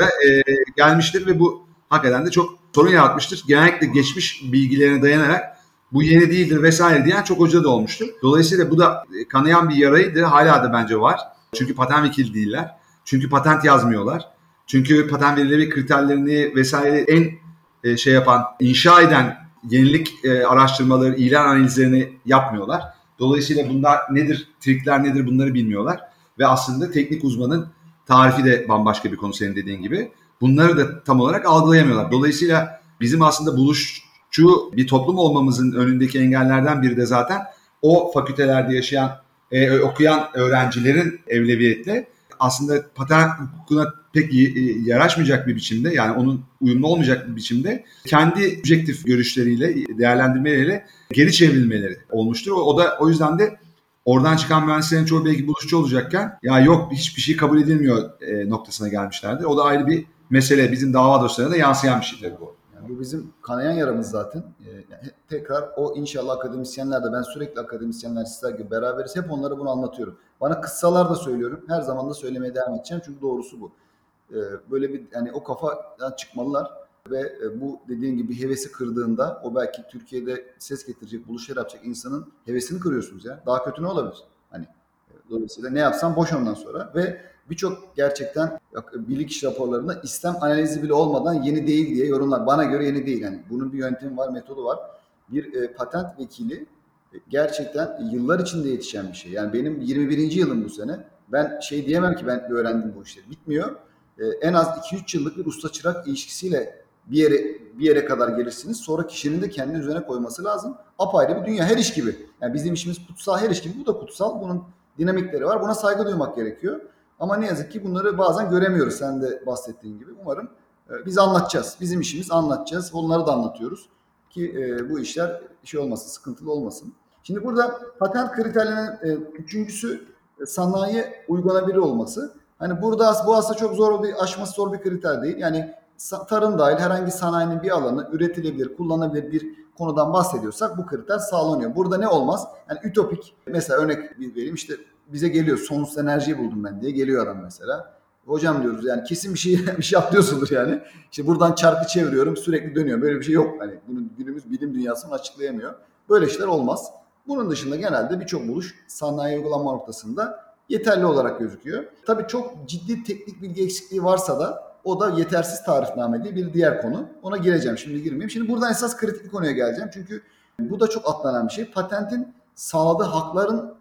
ve e, gelmiştir ve bu hakikaten de çok sorun yaratmıştır. Genellikle geçmiş bilgilerine dayanarak bu yeni değildir vesaire diyen çok hoca da olmuştur. Dolayısıyla bu da kanayan bir yaraydı. Hala da bence var. Çünkü patent vekili değiller. Çünkü patent yazmıyorlar. Çünkü patent verileri kriterlerini vesaire en e, şey yapan, inşa eden yenilik e, araştırmaları, ilan analizlerini yapmıyorlar. Dolayısıyla bunlar nedir, trikler nedir bunları bilmiyorlar. Ve aslında teknik uzmanın tarifi de bambaşka bir konu senin dediğin gibi. Bunları da tam olarak algılayamıyorlar. Dolayısıyla bizim aslında buluşçu bir toplum olmamızın önündeki engellerden biri de zaten o fakültelerde yaşayan, e, okuyan öğrencilerin evleviyetle aslında patent hukukuna pek yaraşmayacak bir biçimde yani onun uyumlu olmayacak bir biçimde kendi objektif görüşleriyle, değerlendirmeleriyle geri çevrilmeleri olmuştur. O da o yüzden de oradan çıkan mühendislerin çoğu belki buluşçu olacakken ya yok hiçbir şey kabul edilmiyor e, noktasına gelmişlerdi. O da ayrı bir mesele. Bizim dava dosyalarına da yansıyan bir şey tabii bu. Yani bu bizim kanayan yaramız zaten. Ee, yani tekrar o inşallah akademisyenler de ben sürekli akademisyenler sizler gibi beraberiz. Hep onlara bunu anlatıyorum. Bana kıssalar da söylüyorum. Her zaman da söylemeye devam edeceğim. Çünkü doğrusu bu. Ee, böyle bir yani o kafadan çıkmalılar ve e, bu dediğin gibi hevesi kırdığında o belki Türkiye'de ses getirecek, buluşlar yapacak insanın hevesini kırıyorsunuz ya. Daha kötü ne olabilir? Hani e, dolayısıyla ne yapsam boş ondan sonra ve birçok gerçekten bilik iş raporlarında istem analizi bile olmadan yeni değil diye yorumlar. Bana göre yeni değil. Yani bunun bir yöntemi var, metodu var. Bir e, patent vekili e, gerçekten yıllar içinde yetişen bir şey. Yani benim 21. yılım bu sene. Ben şey diyemem ki ben öğrendim bu işleri. Bitmiyor. E, en az 2-3 yıllık bir usta çırak ilişkisiyle bir yere bir yere kadar gelirsiniz. Sonra kişinin de kendi üzerine koyması lazım. Apayrı bir dünya. Her iş gibi. Yani bizim işimiz kutsal, her iş gibi. Bu da kutsal. Bunun dinamikleri var. Buna saygı duymak gerekiyor. Ama ne yazık ki bunları bazen göremiyoruz. Sen de bahsettiğin gibi. Umarım e, biz anlatacağız. Bizim işimiz anlatacağız. Onları da anlatıyoruz. Ki e, bu işler şey olmasın, sıkıntılı olmasın. Şimdi burada patent kriterlerinin e, üçüncüsü e, sanayi uygulanabilir olması. Hani burada bu aslında çok zor bir aşması zor bir kriter değil. Yani tarım dahil herhangi sanayinin bir alanı üretilebilir, kullanılabilir bir konudan bahsediyorsak bu kriter sağlanıyor. Burada ne olmaz? Yani ütopik mesela örnek vereyim işte bize geliyor sonsuz enerjiyi buldum ben diye geliyor adam mesela. Hocam diyoruz yani kesin bir şey <laughs> bir şey yapıyorsundur yani. İşte buradan çarkı çeviriyorum sürekli dönüyor. Böyle bir şey yok. Hani bunu günümüz bilim dünyasını açıklayamıyor. Böyle işler olmaz. Bunun dışında genelde birçok buluş sanayi uygulama noktasında yeterli olarak gözüküyor. Tabii çok ciddi teknik bilgi eksikliği varsa da o da yetersiz tarifname diye bir diğer konu. Ona gireceğim şimdi girmeyeyim. Şimdi buradan esas kritik bir konuya geleceğim. Çünkü bu da çok atlanan bir şey. Patentin sağladığı hakların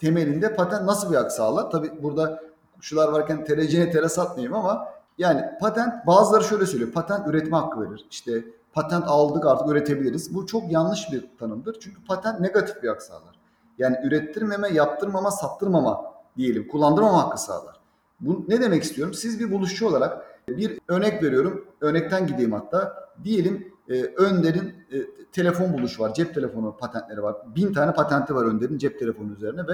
temelinde patent nasıl bir hak sağlar? Tabii burada şular varken terecine tere satmayayım ama yani patent bazıları şöyle söylüyor. Patent üretme hakkı verir. İşte patent aldık artık üretebiliriz. Bu çok yanlış bir tanımdır. Çünkü patent negatif bir hak sağlar. Yani ürettirmeme, yaptırmama, sattırmama diyelim, kullandırmama hakkı sağlar. Bu ne demek istiyorum? Siz bir buluşçu olarak bir örnek veriyorum. Örnekten gideyim hatta. Diyelim e, Önder'in e, telefon buluşu var. Cep telefonu patentleri var. Bin tane patenti var Önder'in cep telefonu üzerine ve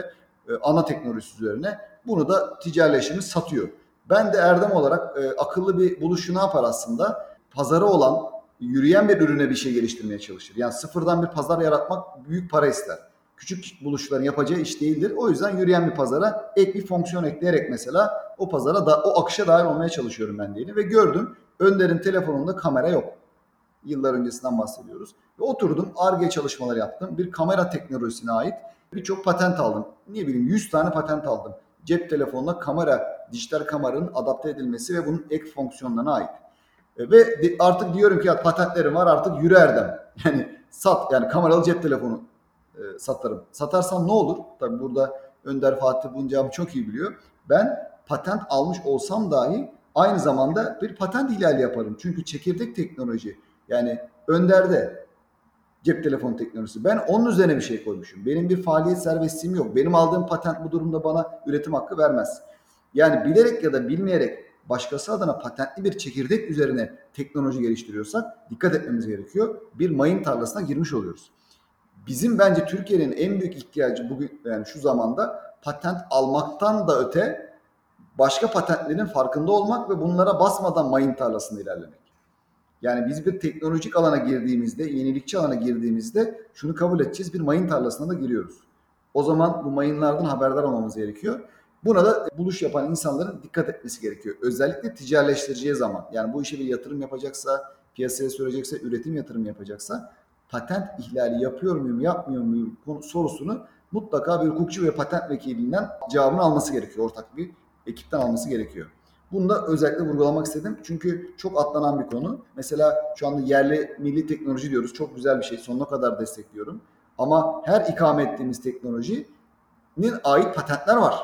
e, ana teknolojisi üzerine. Bunu da ticaretleşimi satıyor. Ben de Erdem olarak e, akıllı bir buluşu ne yapar aslında? Pazarı olan, yürüyen bir ürüne bir şey geliştirmeye çalışır. Yani sıfırdan bir pazar yaratmak büyük para ister. Küçük buluşların yapacağı iş değildir. O yüzden yürüyen bir pazara ek bir fonksiyon ekleyerek mesela o pazara da o akışa dahil olmaya çalışıyorum ben diyelim. Ve gördüm Önder'in telefonunda kamera yok. Yıllar öncesinden bahsediyoruz. Ve oturdum ARGE çalışmalar yaptım. Bir kamera teknolojisine ait birçok patent aldım. Ne bileyim 100 tane patent aldım. Cep telefonuna kamera, dijital kameranın adapte edilmesi ve bunun ek fonksiyonlarına ait. E, ve artık diyorum ki ya patentlerim var artık yürü Erdem. <laughs> Yani sat yani kameralı cep telefonu e, satarım. Satarsam ne olur? Tabi burada Önder Fatih bunun cevabı çok iyi biliyor. Ben patent almış olsam dahi aynı zamanda bir patent ihlali yaparım. Çünkü çekirdek teknoloji yani önderde cep telefon teknolojisi. Ben onun üzerine bir şey koymuşum. Benim bir faaliyet serbestliğim yok. Benim aldığım patent bu durumda bana üretim hakkı vermez. Yani bilerek ya da bilmeyerek başkası adına patentli bir çekirdek üzerine teknoloji geliştiriyorsak dikkat etmemiz gerekiyor. Bir mayın tarlasına girmiş oluyoruz. Bizim bence Türkiye'nin en büyük ihtiyacı bugün yani şu zamanda patent almaktan da öte başka patentlerin farkında olmak ve bunlara basmadan mayın tarlasında ilerlemek. Yani biz bir teknolojik alana girdiğimizde, yenilikçi alana girdiğimizde şunu kabul edeceğiz. Bir mayın tarlasına da giriyoruz. O zaman bu mayınlardan haberdar olmamız gerekiyor. Buna da buluş yapan insanların dikkat etmesi gerekiyor. Özellikle ticaretleştireceği zaman. Yani bu işe bir yatırım yapacaksa, piyasaya sürecekse, üretim yatırım yapacaksa patent ihlali yapıyor muyum, yapmıyor muyum sorusunu mutlaka bir hukukçu ve patent vekilinden cevabını alması gerekiyor. Ortak bir ekipten alması gerekiyor. Bunu da özellikle vurgulamak istedim. Çünkü çok atlanan bir konu. Mesela şu anda yerli milli teknoloji diyoruz. Çok güzel bir şey. Sonuna kadar destekliyorum. Ama her ikame ettiğimiz teknolojinin ait patentler var.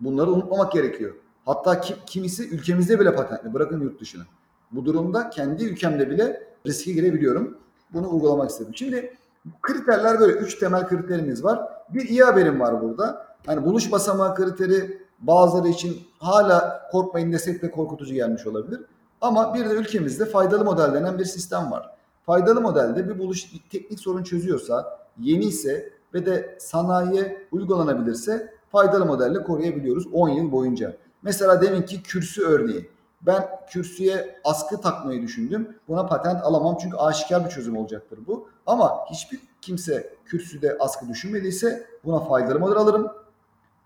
Bunları unutmamak gerekiyor. Hatta kim, kimisi ülkemizde bile patentli. Bırakın yurt dışına. Bu durumda kendi ülkemde bile riske girebiliyorum. Bunu uygulamak istedim. Şimdi kriterler böyle. Üç temel kriterimiz var. Bir iyi haberim var burada. Hani buluş basamağı kriteri bazıları için hala korkmayın desek de korkutucu gelmiş olabilir. Ama bir de ülkemizde faydalı model denen bir sistem var. Faydalı modelde bir buluş bir teknik sorun çözüyorsa, yeni ise ve de sanayiye uygulanabilirse faydalı modelle koruyabiliyoruz 10 yıl boyunca. Mesela deminki kürsü örneği. Ben kürsüye askı takmayı düşündüm. Buna patent alamam çünkü aşikar bir çözüm olacaktır bu. Ama hiçbir kimse kürsüde askı düşünmediyse buna faydalı model alırım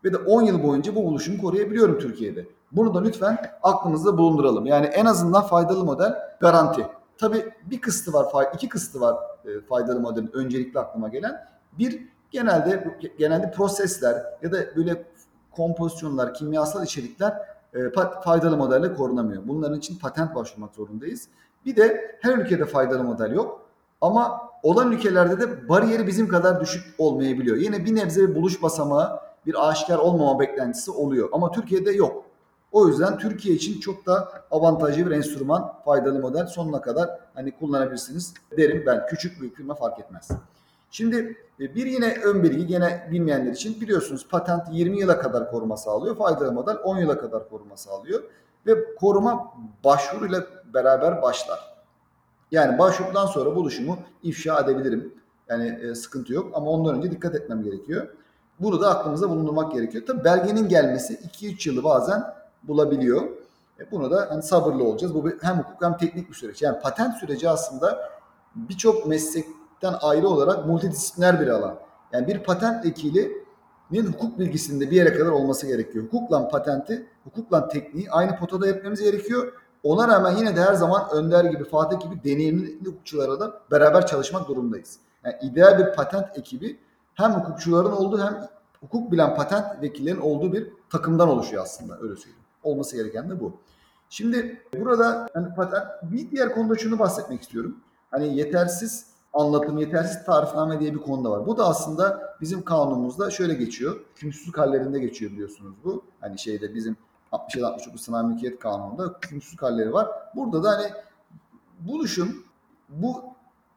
ve de 10 yıl boyunca bu buluşumu koruyabiliyorum Türkiye'de. Bunu da lütfen aklımızda bulunduralım. Yani en azından faydalı model garanti. Tabii bir kısıtı var, iki kısıtı var e, faydalı modelin öncelikli aklıma gelen. Bir genelde genelde prosesler ya da böyle kompozisyonlar, kimyasal içerikler e, faydalı modelle korunamıyor. Bunların için patent başvurmak zorundayız. Bir de her ülkede faydalı model yok. Ama olan ülkelerde de bariyeri bizim kadar düşük olmayabiliyor. Yine bir nebze bir buluş basamağı bir aşikar olmama beklentisi oluyor. Ama Türkiye'de yok. O yüzden Türkiye için çok da avantajlı bir enstrüman, faydalı model sonuna kadar hani kullanabilirsiniz derim ben. Küçük büyük firma fark etmez. Şimdi e, bir yine ön bilgi gene bilmeyenler için biliyorsunuz patent 20 yıla kadar koruma sağlıyor. Faydalı model 10 yıla kadar koruma sağlıyor. Ve koruma başvuruyla beraber başlar. Yani başvurudan sonra buluşumu ifşa edebilirim. Yani e, sıkıntı yok ama ondan önce dikkat etmem gerekiyor. Bunu da aklımıza bulundurmak gerekiyor. Tabii belgenin gelmesi 2-3 yılı bazen bulabiliyor. E bunu da hani sabırlı olacağız. Bu hem hukuk hem teknik bir süreç. Yani patent süreci aslında birçok meslekten ayrı olarak multidisipliner bir alan. Yani bir patent vekilinin hukuk bilgisinde bir yere kadar olması gerekiyor. Hukukla patenti, hukukla tekniği aynı potada yapmamız gerekiyor. Ona rağmen yine de her zaman Önder gibi, Fatih gibi deneyimli hukukçulara da beraber çalışmak durumdayız. Yani ideal bir patent ekibi hem hukukçuların olduğu hem hukuk bilen patent vekillerinin olduğu bir takımdan oluşuyor aslında öyle söyleyeyim. Olması gereken de bu. Şimdi burada hani patent bir diğer konuda şunu bahsetmek istiyorum. Hani yetersiz anlatım, yetersiz tarifname diye bir konu da var. Bu da aslında bizim kanunumuzda şöyle geçiyor. Hükümsüzlük hallerinde geçiyor biliyorsunuz bu. Hani şeyde bizim 67-69 sanayi mülkiyet kanununda hükümsüzlük halleri var. Burada da hani buluşum bu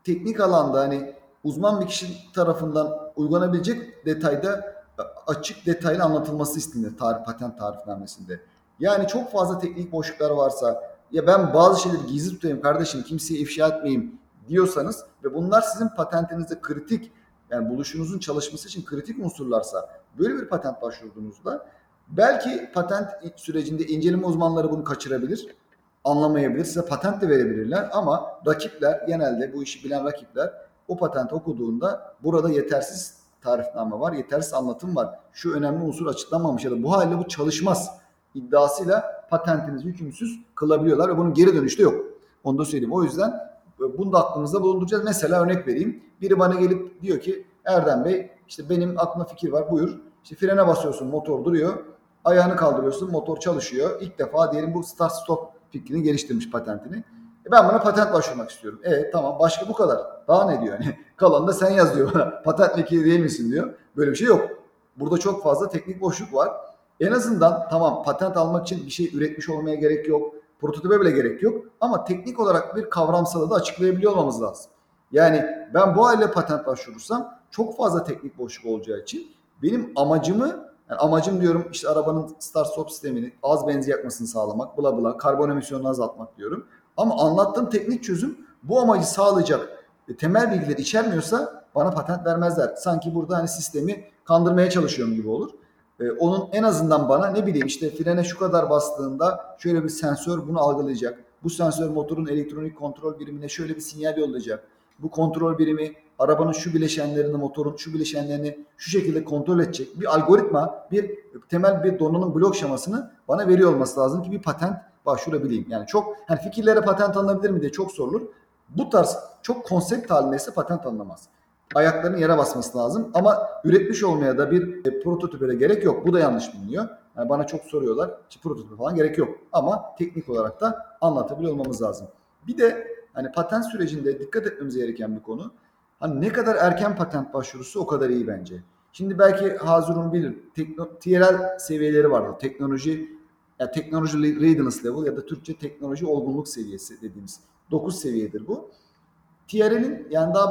teknik alanda hani uzman bir kişi tarafından uygulanabilecek detayda e, açık detaylı anlatılması istenir tarih patent tarifnamesinde. Yani çok fazla teknik boşluklar varsa ya ben bazı şeyleri gizli tutayım kardeşim kimseye ifşa etmeyeyim diyorsanız ve bunlar sizin patentinizde kritik yani buluşunuzun çalışması için kritik unsurlarsa böyle bir patent başvurduğunuzda belki patent sürecinde inceleme uzmanları bunu kaçırabilir, anlamayabilir, size patent de verebilirler ama rakipler genelde bu işi bilen rakipler o patent okuduğunda burada yetersiz tarifname var, yetersiz anlatım var. Şu önemli unsur açıklanmamış ya da bu halde bu çalışmaz iddiasıyla patentinizi hükümsüz kılabiliyorlar ve bunun geri dönüşü de yok. Onu da söyleyeyim. O yüzden bunu da aklımızda bulunduracağız. Mesela örnek vereyim. Biri bana gelip diyor ki Erdem Bey işte benim aklımda fikir var buyur. İşte frene basıyorsun motor duruyor. Ayağını kaldırıyorsun motor çalışıyor. İlk defa diyelim bu start stop fikrini geliştirmiş patentini. E ben buna patent başvurmak istiyorum. E tamam başka bu kadar. Daha ne diyor? <laughs> Hani kalanı da sen yaz diyor bana. patent vekili değil misin diyor. Böyle bir şey yok. Burada çok fazla teknik boşluk var. En azından tamam patent almak için bir şey üretmiş olmaya gerek yok. Prototipe bile gerek yok. Ama teknik olarak bir kavramsalı da açıklayabiliyor olmamız lazım. Yani ben bu aile patent başvurursam çok fazla teknik boşluk olacağı için benim amacımı yani amacım diyorum işte arabanın start stop sistemini az benzin yakmasını sağlamak, bla bla, karbon emisyonunu azaltmak diyorum. Ama anlattığım teknik çözüm bu amacı sağlayacak e, temel bilgiler içermiyorsa bana patent vermezler. Sanki burada hani sistemi kandırmaya çalışıyorum gibi olur. Ee, onun en azından bana ne bileyim işte frene şu kadar bastığında şöyle bir sensör bunu algılayacak. Bu sensör motorun elektronik kontrol birimine şöyle bir sinyal yollayacak. Bu kontrol birimi arabanın şu bileşenlerini, motorun şu bileşenlerini şu şekilde kontrol edecek. Bir algoritma, bir temel bir donanım blok şemasını bana veriyor olması lazım ki bir patent başvurabileyim. Yani çok yani fikirlere patent alınabilir mi diye çok sorulur. Bu tarz çok konsept halindeyse patent alınamaz. Ayaklarının yere basması lazım ama üretmiş olmaya da bir e, prototipe de gerek yok. Bu da yanlış biliniyor. Yani bana çok soruyorlar. Prototipe falan gerek yok. Ama teknik olarak da anlatabiliyor olmamız lazım. Bir de hani patent sürecinde dikkat etmemiz gereken bir konu. Hani ne kadar erken patent başvurusu o kadar iyi bence. Şimdi belki Hazur'un bilir. Tekno, TRL seviyeleri vardır. Teknoloji ya teknoloji readiness level ya da Türkçe teknoloji olgunluk seviyesi dediğimiz 9 seviyedir bu. TRL'in yani daha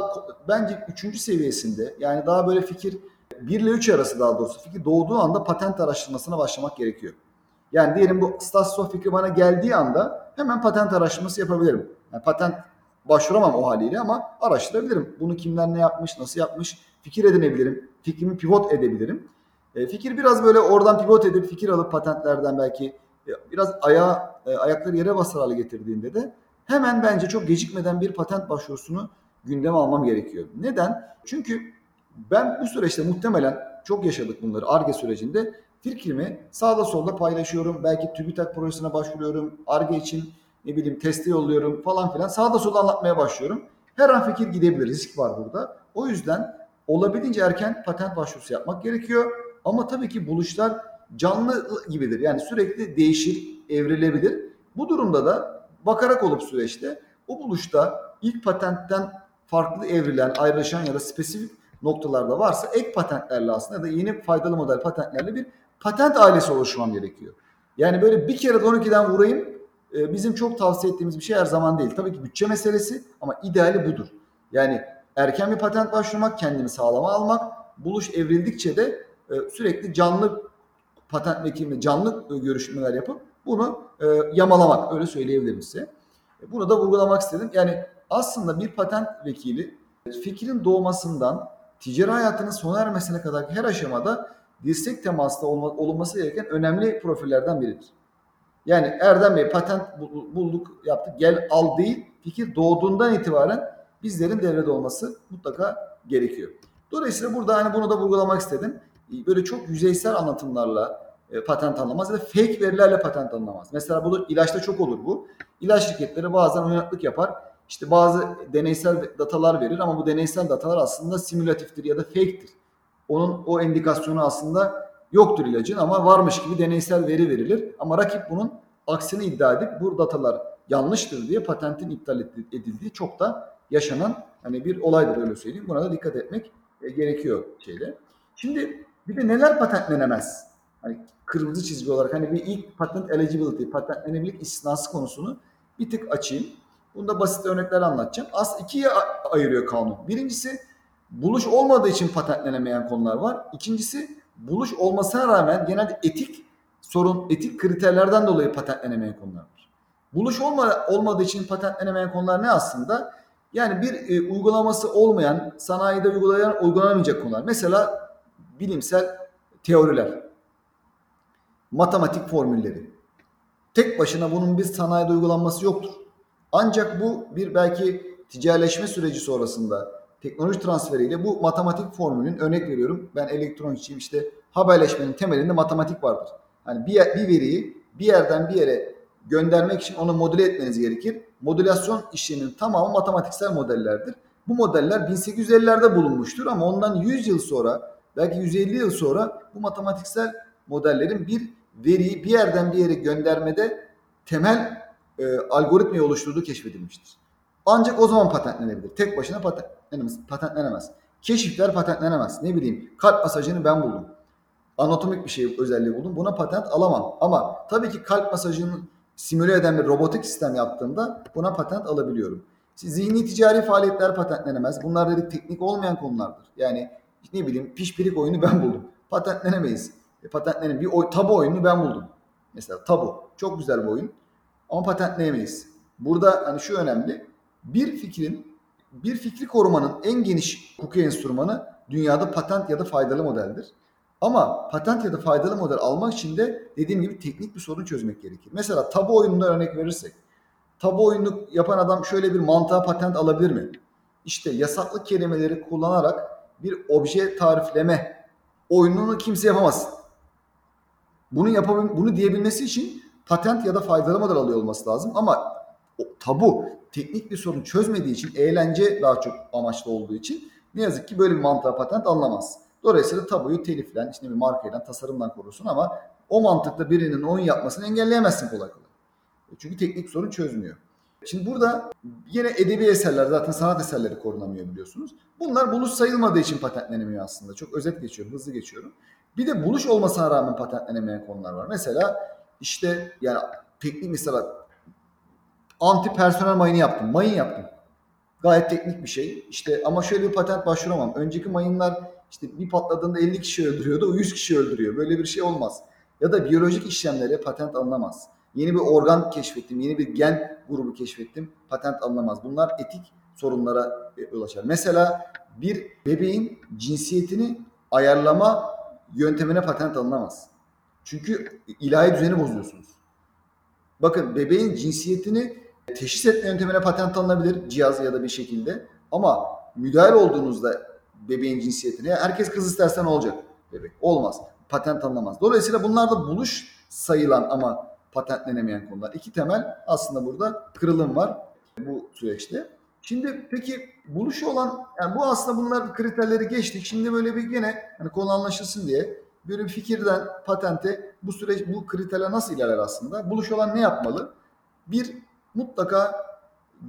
bence 3. seviyesinde yani daha böyle fikir 1 ile 3 arası daha doğrusu fikir doğduğu anda patent araştırmasına başlamak gerekiyor. Yani diyelim bu stasyon fikri bana geldiği anda hemen patent araştırması yapabilirim. Yani patent başvuramam o haliyle ama araştırabilirim. Bunu kimler ne yapmış, nasıl yapmış fikir edinebilirim. Fikrimi pivot edebilirim. E, fikir biraz böyle oradan pivot edip fikir alıp patentlerden belki e, biraz ayağı, e, ayakları yere basar hale getirdiğinde de hemen bence çok gecikmeden bir patent başvurusunu gündeme almam gerekiyor. Neden? Çünkü ben bu süreçte muhtemelen çok yaşadık bunları ARGE sürecinde fikrimi sağda solda paylaşıyorum. Belki TÜBİTAK projesine başvuruyorum. ARGE için ne bileyim testi yolluyorum falan filan. Sağda solda anlatmaya başlıyorum. Her an fikir gidebilir. Risk var burada. O yüzden olabildiğince erken patent başvurusu yapmak gerekiyor. Ama tabii ki buluşlar canlı gibidir. Yani sürekli değişir, evrilebilir. Bu durumda da bakarak olup süreçte o buluşta ilk patentten farklı evrilen, ayrışan ya da spesifik noktalarda varsa ek patentlerle aslında ya da yeni faydalı model patentlerle bir patent ailesi oluşmam gerekiyor. Yani böyle bir kere 12'den vurayım e, bizim çok tavsiye ettiğimiz bir şey her zaman değil. Tabii ki bütçe meselesi ama ideali budur. Yani erken bir patent başvurmak, kendini sağlama almak, buluş evrildikçe de e, sürekli canlı patent vekili canlı görüşmeler yapıp bunu e, yamalamak öyle söyleyebilirim size. E, bunu da vurgulamak istedim. Yani aslında bir patent vekili fikrin doğmasından ticari hayatının sona ermesine kadar her aşamada dirsek temasında olması gereken önemli profillerden biridir. Yani Erdem Bey patent bulduk yaptık gel al değil fikir doğduğundan itibaren bizlerin devrede olması mutlaka gerekiyor. Dolayısıyla burada hani bunu da vurgulamak istedim. Böyle çok yüzeysel anlatımlarla e, patent anlamaz ya da fake verilerle patent anlamaz. Mesela bu ilaçta çok olur bu. İlaç şirketleri bazen oynaklık yapar. İşte bazı deneysel datalar verir ama bu deneysel datalar aslında simülatiftir ya da fake'tir. Onun o indikasyonu aslında yoktur ilacın ama varmış gibi deneysel veri verilir. Ama rakip bunun aksini iddia edip bu datalar yanlıştır diye patentin iptal edildiği çok da yaşanan hani bir olaydır öyle söyleyeyim. Buna da dikkat etmek e, gerekiyor şeyde. Şimdi bir de neler patentlenemez? Hani kırmızı çizgi olarak hani bir ilk patent eligibility, patentlenebilirlik istisnası konusunu bir tık açayım. Bunda basit örnekler anlatacağım. As ikiye ayırıyor kanun. Birincisi buluş olmadığı için patentlenemeyen konular var. İkincisi buluş olmasına rağmen genelde etik sorun, etik kriterlerden dolayı patentlenemeyen konular var. Buluş olma, olmadığı için patentlenemeyen konular ne aslında? Yani bir e, uygulaması olmayan, sanayide uygulayan, uygulanamayacak konular. Mesela bilimsel teoriler, matematik formülleri. Tek başına bunun bir sanayide uygulanması yoktur. Ancak bu bir belki ticarileşme süreci sonrasında teknoloji transferiyle bu matematik formülün örnek veriyorum. Ben elektronikçiyim işte haberleşmenin temelinde matematik vardır. Hani bir, bir veriyi bir yerden bir yere göndermek için onu modüle etmeniz gerekir. Modülasyon işleminin tamamı matematiksel modellerdir. Bu modeller 1850'lerde bulunmuştur ama ondan 100 yıl sonra belki 150 yıl sonra bu matematiksel modellerin bir veriyi bir yerden bir yere göndermede temel e, algoritmayı oluşturduğu keşfedilmiştir. Ancak o zaman patentlenebilir. Tek başına patentlenemez. patentlenemez. Keşifler patentlenemez. Ne bileyim kalp masajını ben buldum. Anatomik bir şey özelliği buldum. Buna patent alamam. Ama tabii ki kalp masajının simüle eden bir robotik sistem yaptığımda buna patent alabiliyorum. Zihni ticari faaliyetler patentlenemez. Bunlar dedik teknik olmayan konulardır. Yani ne bileyim pişpirik oyunu ben buldum. Patentlenemeyiz. E, patentlenin bir oy, tabu oyununu ben buldum. Mesela tabu. Çok güzel bir oyun. Ama patentleyemeyiz. Burada hani şu önemli. Bir fikrin bir fikri korumanın en geniş hukuki enstrümanı dünyada patent ya da faydalı modeldir. Ama patent ya da faydalı model almak için de dediğim gibi teknik bir sorun çözmek gerekir. Mesela tabu oyununda örnek verirsek. Tabu oyunu yapan adam şöyle bir mantığa patent alabilir mi? İşte yasaklı kelimeleri kullanarak bir obje tarifleme oyununu kimse yapamaz. Bunu yapabil bunu diyebilmesi için patent ya da faydalı model alıyor olması lazım ama o, tabu teknik bir sorun çözmediği için eğlence daha çok amaçlı olduğu için ne yazık ki böyle bir mantığa patent anlamaz. Dolayısıyla tabuyu teliflen, işte bir markayla, tasarımdan korursun ama o mantıkta birinin oyun yapmasını engelleyemezsin kolay kolay. Çünkü teknik sorun çözmüyor. Şimdi burada yine edebi eserler zaten sanat eserleri korunamıyor biliyorsunuz. Bunlar buluş sayılmadığı için patentlenemiyor aslında. Çok özet geçiyorum, hızlı geçiyorum. Bir de buluş olmasına rağmen patentlenemeyen konular var. Mesela işte yani teknik mesela anti personel mayını yaptım. Mayın yaptım. Gayet teknik bir şey. İşte ama şöyle bir patent başvuramam. Önceki mayınlar işte bir patladığında 50 kişi öldürüyordu. O 100 kişi öldürüyor. Böyle bir şey olmaz. Ya da biyolojik işlemlere patent alınamaz. Yeni bir organ keşfettim. Yeni bir gen grubu keşfettim. Patent alınamaz. Bunlar etik sorunlara yol açar. Mesela bir bebeğin cinsiyetini ayarlama yöntemine patent alınamaz. Çünkü ilahi düzeni bozuyorsunuz. Bakın bebeğin cinsiyetini teşhis etme yöntemine patent alınabilir cihaz ya da bir şekilde. Ama müdahale olduğunuzda bebeğin cinsiyetine herkes kız istersen olacak bebek. Olmaz. Patent alınamaz. Dolayısıyla bunlar da buluş sayılan ama patentlenemeyen konular. İki temel aslında burada kırılım var bu süreçte. Şimdi peki buluşu olan yani bu aslında bunlar kriterleri geçtik. Şimdi böyle bir gene hani konu anlaşılsın diye böyle bir fikirden patente bu süreç bu kriterler nasıl ilerler aslında? Buluş olan ne yapmalı? Bir mutlaka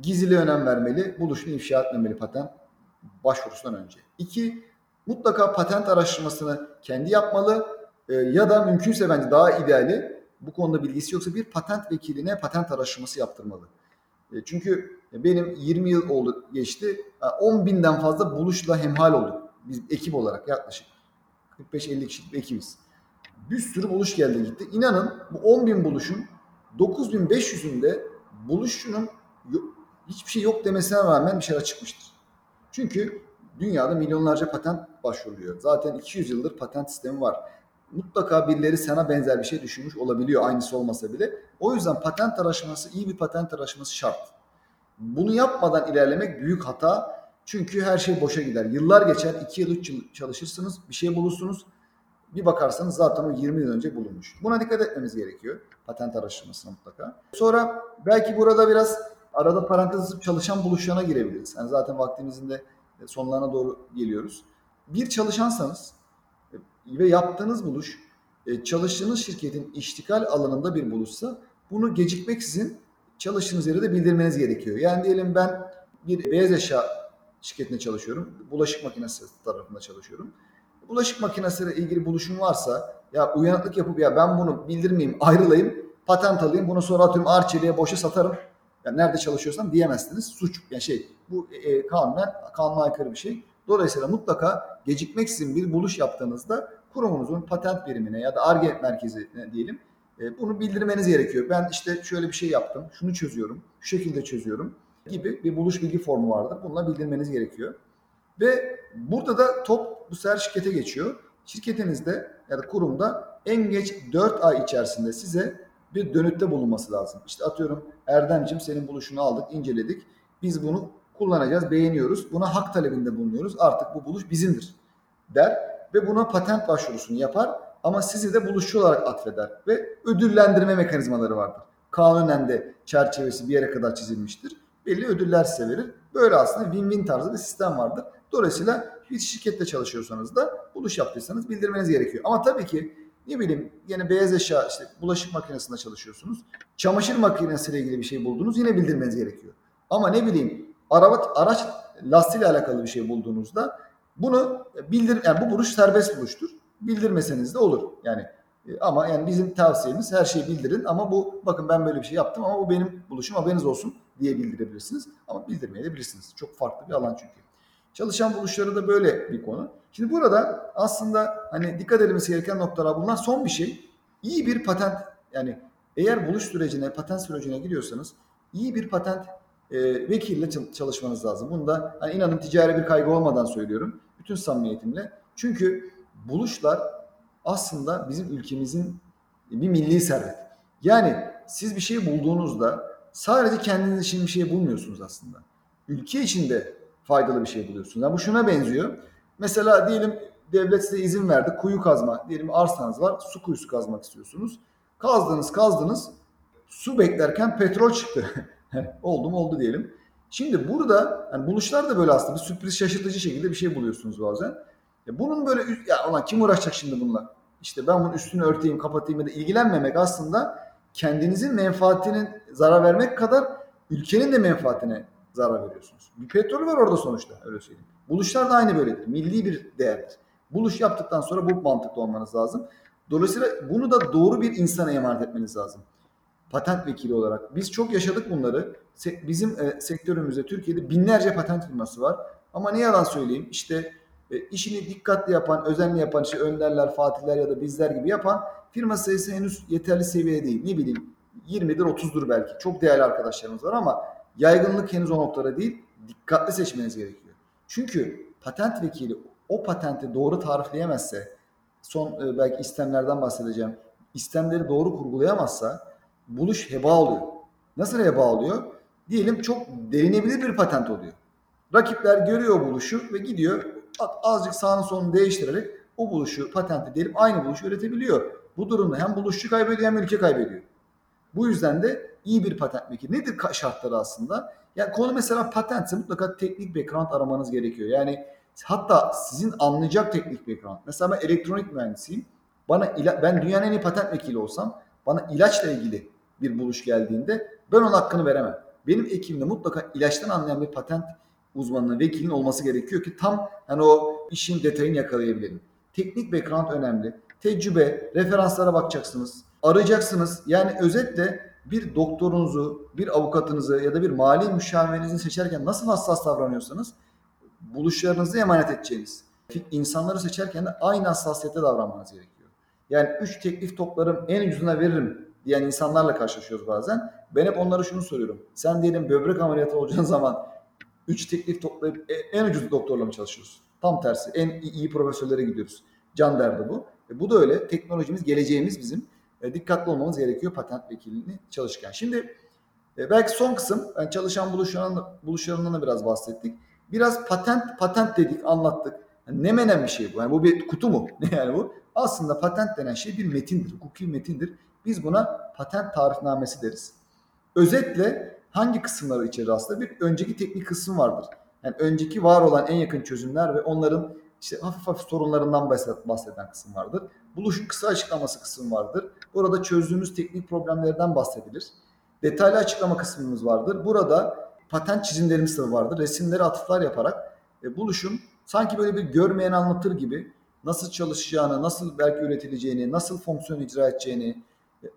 gizli önem vermeli. Buluşunu ifşa etmemeli patent başvurusundan önce. İki, mutlaka patent araştırmasını kendi yapmalı e, ya da mümkünse bence daha ideali bu konuda bilgisi yoksa bir patent vekiline patent araştırması yaptırmalı. E, çünkü benim 20 yıl oldu geçti. 10 binden fazla buluşla hemhal olduk. Biz ekip olarak yaklaşık 45-50 kişilik bir ekibiz. Bir sürü buluş geldi gitti. İnanın bu 10 bin buluşun 9500'ünde buluşçunun hiçbir şey yok demesine rağmen bir şeyler çıkmıştır. Çünkü dünyada milyonlarca patent başvuruyor. Zaten 200 yıldır patent sistemi var. Mutlaka birileri sana benzer bir şey düşünmüş olabiliyor aynısı olmasa bile. O yüzden patent araştırması, iyi bir patent araştırması şart. Bunu yapmadan ilerlemek büyük hata. Çünkü her şey boşa gider. Yıllar geçer, 2 yıl 3 yıl çalışırsınız, bir şey bulursunuz. Bir bakarsanız zaten o 20 yıl önce bulunmuş. Buna dikkat etmemiz gerekiyor. Patent araştırmasına mutlaka. Sonra belki burada biraz arada parantez çalışan buluşana girebiliriz. Yani zaten vaktimizin de sonlarına doğru geliyoruz. Bir çalışansanız ve yaptığınız buluş e, çalıştığınız şirketin iştikal alanında bir buluşsa bunu gecikmeksizin çalıştığınız yere de bildirmeniz gerekiyor. Yani diyelim ben bir beyaz eşya şirketinde çalışıyorum. Bulaşık makinesi tarafında çalışıyorum. Bulaşık makinesiyle ilgili buluşum varsa ya uyanıklık yapıp ya ben bunu bildirmeyeyim ayrılayım patent alayım bunu sonra atıyorum Arçelik'e boşa satarım yani nerede çalışıyorsam diyemezsiniz. Suç yani şey bu e, e, kanunen kanuna aykırı bir şey. Dolayısıyla mutlaka gecikmeksizin bir buluş yaptığınızda kurumunuzun patent birimine ya da ARGE merkezine diyelim e, bunu bildirmeniz gerekiyor. Ben işte şöyle bir şey yaptım, şunu çözüyorum, şu şekilde çözüyorum gibi bir buluş bilgi formu vardır. Bununla bildirmeniz gerekiyor. Ve burada da top bu sefer şirkete geçiyor. Şirketinizde ya da kurumda en geç 4 ay içerisinde size bir dönütte bulunması lazım. İşte atıyorum Erdem'cim senin buluşunu aldık, inceledik. Biz bunu kullanacağız, beğeniyoruz. Buna hak talebinde bulunuyoruz. Artık bu buluş bizimdir der ve buna patent başvurusunu yapar ama sizi de buluşçu olarak atfeder ve ödüllendirme mekanizmaları vardır. Kanunen de çerçevesi bir yere kadar çizilmiştir. Belli ödüller size verir. Böyle aslında win-win tarzı bir sistem vardır. Dolayısıyla bir şirkette çalışıyorsanız da buluş yaptıysanız bildirmeniz gerekiyor. Ama tabii ki ne bileyim yine beyaz eşya işte bulaşık makinesinde çalışıyorsunuz. Çamaşır makinesiyle ilgili bir şey buldunuz yine bildirmeniz gerekiyor. Ama ne bileyim araba araç lastiğiyle alakalı bir şey bulduğunuzda bunu bildir yani bu buluş serbest buluştur. Bildirmeseniz de olur. Yani E, ama yani bizim tavsiyemiz her şeyi bildirin ama bu bakın ben böyle bir şey yaptım ama bu benim buluşum haberiniz olsun diye bildirebilirsiniz. Ama bildirmeyebilirsiniz. Çok farklı bir alan çünkü. Çalışan buluşları da böyle bir konu. Şimdi burada aslında hani dikkat edilmesi gereken noktalar bunlar. Son bir şey. İyi bir patent yani eğer buluş sürecine, patent sürecine gidiyorsanız iyi bir patent e, vekille çalışmanız lazım. Bunu da hani inanın ticari bir kaygı olmadan söylüyorum. Bütün samimiyetimle. Çünkü buluşlar aslında bizim ülkemizin bir milli servet. Yani siz bir şey bulduğunuzda sadece kendiniz için bir şey bulmuyorsunuz aslında. Ülke içinde faydalı bir şey buluyorsunuz. Yani bu şuna benziyor. Mesela diyelim devlet size izin verdi kuyu kazma. Diyelim arsanız var su kuyusu kazmak istiyorsunuz. Kazdınız kazdınız su beklerken petrol çıktı. <laughs> oldu mu oldu diyelim. Şimdi burada yani buluşlar da böyle aslında bir sürpriz şaşırtıcı şekilde bir şey buluyorsunuz bazen. Ya bunun böyle ya ulan kim uğraşacak şimdi bununla? İşte ben bunun üstünü örteyim, kapatayım ya da ilgilenmemek aslında kendinizin menfaatinin zarar vermek kadar ülkenin de menfaatine zarar veriyorsunuz. Bir petrol var orada sonuçta öyle söyleyeyim. Buluşlar da aynı böyledir. Milli bir değerdir. Buluş yaptıktan sonra bu mantıklı olmanız lazım. Dolayısıyla bunu da doğru bir insana emanet etmeniz lazım. Patent vekili olarak. Biz çok yaşadık bunları. Bizim e, sektörümüzde Türkiye'de binlerce patent firması var. Ama ne yalan söyleyeyim işte e, işini dikkatli yapan, özenli yapan işte önderler, fatihler ya da bizler gibi yapan firma sayısı henüz yeterli seviyede değil. Ne bileyim 20'dir 30'dur belki. Çok değerli arkadaşlarımız var ama yaygınlık henüz o noktada değil. Dikkatli seçmeniz gerekiyor. Çünkü patent vekili o patenti doğru tarifleyemezse son e, belki istemlerden bahsedeceğim. İstemleri doğru kurgulayamazsa buluş heba oluyor. Nasıl heba oluyor? Diyelim çok derinebilir bir patent oluyor. Rakipler görüyor buluşu ve gidiyor azıcık sağını solunu değiştirerek o buluşu patente diyelim aynı buluşu üretebiliyor. Bu durumda hem buluşçu kaybediyor hem ülke kaybediyor. Bu yüzden de iyi bir patent vekili. Nedir şartları aslında? Yani konu mesela patentse mutlaka teknik background aramanız gerekiyor. Yani hatta sizin anlayacak teknik background. Mesela ben elektronik mühendisiyim. Bana ila, ben dünyanın en iyi patent vekili olsam bana ilaçla ilgili bir buluş geldiğinde ben onun hakkını veremem. Benim ekibimde mutlaka ilaçtan anlayan bir patent uzmanının, vekilin olması gerekiyor ki tam hani o işin detayını yakalayabilelim. Teknik background önemli. Tecrübe, referanslara bakacaksınız. Arayacaksınız. Yani özetle bir doktorunuzu, bir avukatınızı ya da bir mali müşavirinizi seçerken nasıl hassas davranıyorsanız buluşlarınızı emanet edeceğiniz insanları seçerken de aynı hassasiyette davranmanız gerekiyor. Yani üç teklif toplarım en ucuzuna veririm diyen insanlarla karşılaşıyoruz bazen. Ben hep onlara şunu soruyorum. Sen diyelim böbrek ameliyatı olacağın <laughs> zaman 3 teklif toplayıp e, en ucuz doktorla mı çalışıyoruz? Tam tersi. En iyi profesörlere gidiyoruz. Can derdi bu. E bu da öyle. Teknolojimiz, geleceğimiz bizim. E, dikkatli olmamız gerekiyor patent vekilliğini çalışırken. Şimdi e, belki son kısım, yani çalışan buluşlarından, buluşlarından da biraz bahsettik. Biraz patent patent dedik, anlattık. Yani ne menen bir şey bu? Yani bu bir kutu mu? Ne <laughs> yani bu? Aslında patent denen şey bir metindir, hukuki metindir. Biz buna patent tarifnamesi deriz. Özetle hangi kısımları içerir aslında? Bir önceki teknik kısım vardır. Yani önceki var olan en yakın çözümler ve onların işte hafif hafif sorunlarından bahseden kısım vardır. Buluşun kısa açıklaması kısım vardır. Burada çözdüğümüz teknik problemlerden bahsedilir. Detaylı açıklama kısmımız vardır. Burada patent çizimlerimiz de vardır. Resimleri atıflar yaparak e, buluşun sanki böyle bir görmeyen anlatır gibi nasıl çalışacağını, nasıl belki üretileceğini, nasıl fonksiyon icra edeceğini,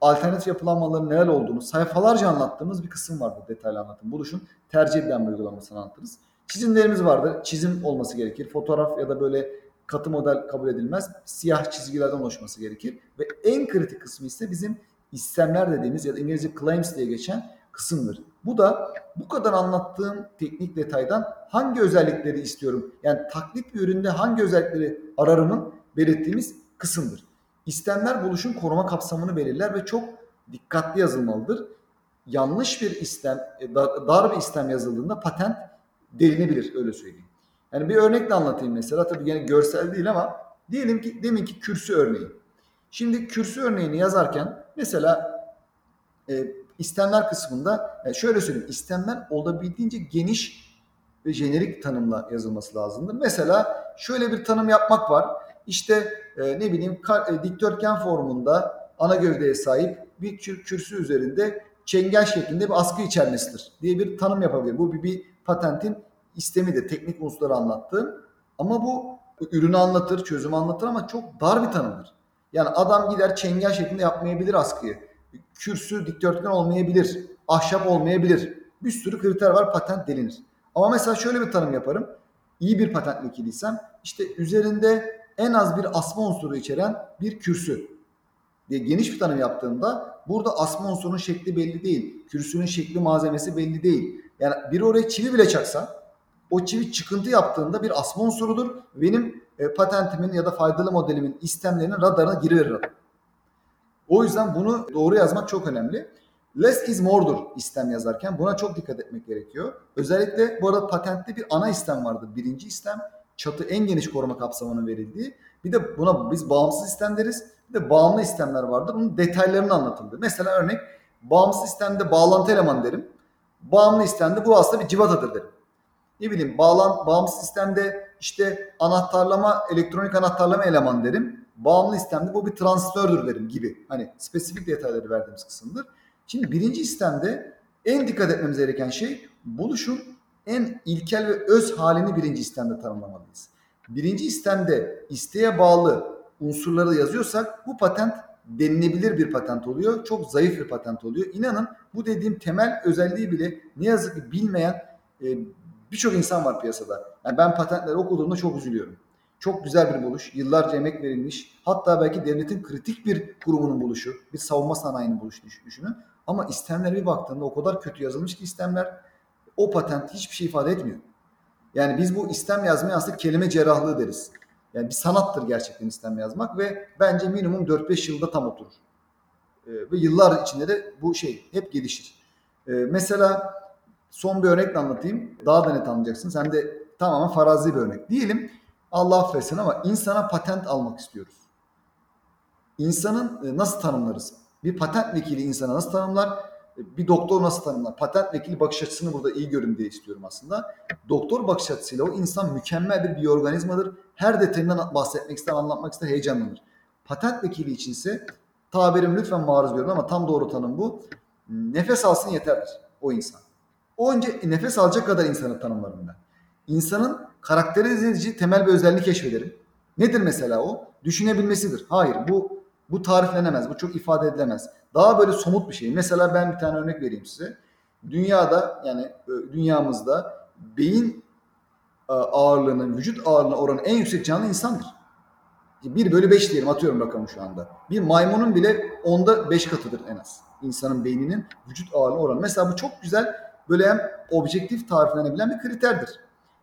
alternatif yapılanmaların neler olduğunu sayfalarca anlattığımız bir kısım vardır detaylı anlatım. Buluşun tercih edilen uygulamasını anlatırız. Çizimlerimiz vardır. Çizim olması gerekir. Fotoğraf ya da böyle katı model kabul edilmez. Siyah çizgilerden oluşması gerekir. Ve en kritik kısmı ise bizim istemler dediğimiz ya da İngilizce claims diye geçen kısımdır. Bu da bu kadar anlattığım teknik detaydan hangi özellikleri istiyorum? Yani taklit bir üründe hangi özellikleri ararımın belirttiğimiz kısımdır. İstemler buluşun koruma kapsamını belirler ve çok dikkatli yazılmalıdır. Yanlış bir istem, e, dar bir istem yazıldığında patent delinebilir öyle söyleyeyim. Yani bir örnekle anlatayım mesela. Tabii yani görsel değil ama diyelim ki demin ki kürsü örneği. Şimdi kürsü örneğini yazarken mesela e, istemler kısmında yani şöyle söyleyeyim. istemler olabildiğince geniş ve jenerik tanımla yazılması lazımdır. Mesela şöyle bir tanım yapmak var. İşte e, ne bileyim e, dikdörtgen formunda ana gövdeye sahip bir kürsü üzerinde çengel şeklinde bir askı içermesidir diye bir tanım yapabilir. Bu bir, bir patentin istemidir. Teknik unsurları anlattığım. Ama bu ürünü anlatır, çözümü anlatır ama çok dar bir tanımdır. Yani adam gider çengel şeklinde yapmayabilir askıyı. Kürsü dikdörtgen olmayabilir. Ahşap olmayabilir. Bir sürü kriter var patent delinir. Ama mesela şöyle bir tanım yaparım. İyi bir patent vekiliysem işte üzerinde en az bir asma unsuru içeren bir kürsü diye geniş bir tanım yaptığımda burada asma unsurunun şekli belli değil. Kürsünün şekli malzemesi belli değil. Yani bir oraya çivi bile çaksa o çivi çıkıntı yaptığında bir asma unsurudur. Benim e, patentimin ya da faydalı modelimin istemlerinin radarına giriverir. O yüzden bunu doğru yazmak çok önemli. Less is more'dur istem yazarken. Buna çok dikkat etmek gerekiyor. Özellikle bu arada patentte bir ana istem vardır. Birinci istem çatı en geniş koruma kapsamının verildiği. Bir de buna biz bağımsız istem deriz. Bir de bağımlı istemler vardır. Bunun detaylarını anlatılır. Mesela örnek bağımsız istemde bağlantı eleman derim. Bağımlı istemde bu aslında bir civatadır derim. Ne bileyim bağlan, bağımsız sistemde işte anahtarlama, elektronik anahtarlama eleman derim. Bağımlı istemde bu bir transistördür derim gibi. Hani spesifik detayları verdiğimiz kısımdır. Şimdi birinci istemde en dikkat etmemiz gereken şey buluşun en ilkel ve öz halini birinci istemde tanımlamalıyız. Birinci istemde isteğe bağlı unsurları yazıyorsak bu patent denilebilir bir patent oluyor. Çok zayıf bir patent oluyor. İnanın bu dediğim temel özelliği bile ne yazık ki bilmeyen e, birçok insan var piyasada. Yani ben patentleri okuduğumda çok üzülüyorum. Çok güzel bir buluş. Yıllarca emek verilmiş. Hatta belki devletin kritik bir kurumunun buluşu. Bir savunma sanayinin buluşu düşünün. Ama istemlere bir baktığında o kadar kötü yazılmış ki istemler o patent hiçbir şey ifade etmiyor. Yani biz bu istem yazmaya aslında kelime cerrahlığı deriz. Yani bir sanattır gerçekten istem yazmak ve bence minimum 4-5 yılda tam oturur. Ee, ve yıllar içinde de bu şey hep gelişir. Ee, mesela son bir örnekle anlatayım. Daha da net anlayacaksın. Sen de tamamen farazi bir örnek. Diyelim Allah affetsin ama insana patent almak istiyoruz. İnsanın e, nasıl tanımlarız? Bir patent vekili insana nasıl tanımlar? E, bir doktor nasıl tanımlar? Patent vekili bakış açısını burada iyi görün diye istiyorum aslında. Doktor bakış açısıyla o insan mükemmel bir biyoorganizmadır. Her detayından bahsetmek ister, anlatmak ister, heyecanlanır. Patent vekili içinse tabirim lütfen maruz görün ama tam doğru tanım bu. Nefes alsın yeterdir o insan. O önce nefes alacak kadar insanı tanımlarım ben. İnsanın karakterize edici temel bir özelliği keşfederim. Nedir mesela o? Düşünebilmesidir. Hayır bu bu tariflenemez. Bu çok ifade edilemez. Daha böyle somut bir şey. Mesela ben bir tane örnek vereyim size. Dünyada yani e, dünyamızda beyin e, ağırlığının, vücut ağırlığına oranı en yüksek canlı insandır. 1 bölü 5 diyelim atıyorum rakamı şu anda. Bir maymunun bile onda 5 katıdır en az. İnsanın beyninin vücut ağırlığı oranı. Mesela bu çok güzel böyle hem objektif tariflenebilen bir kriterdir.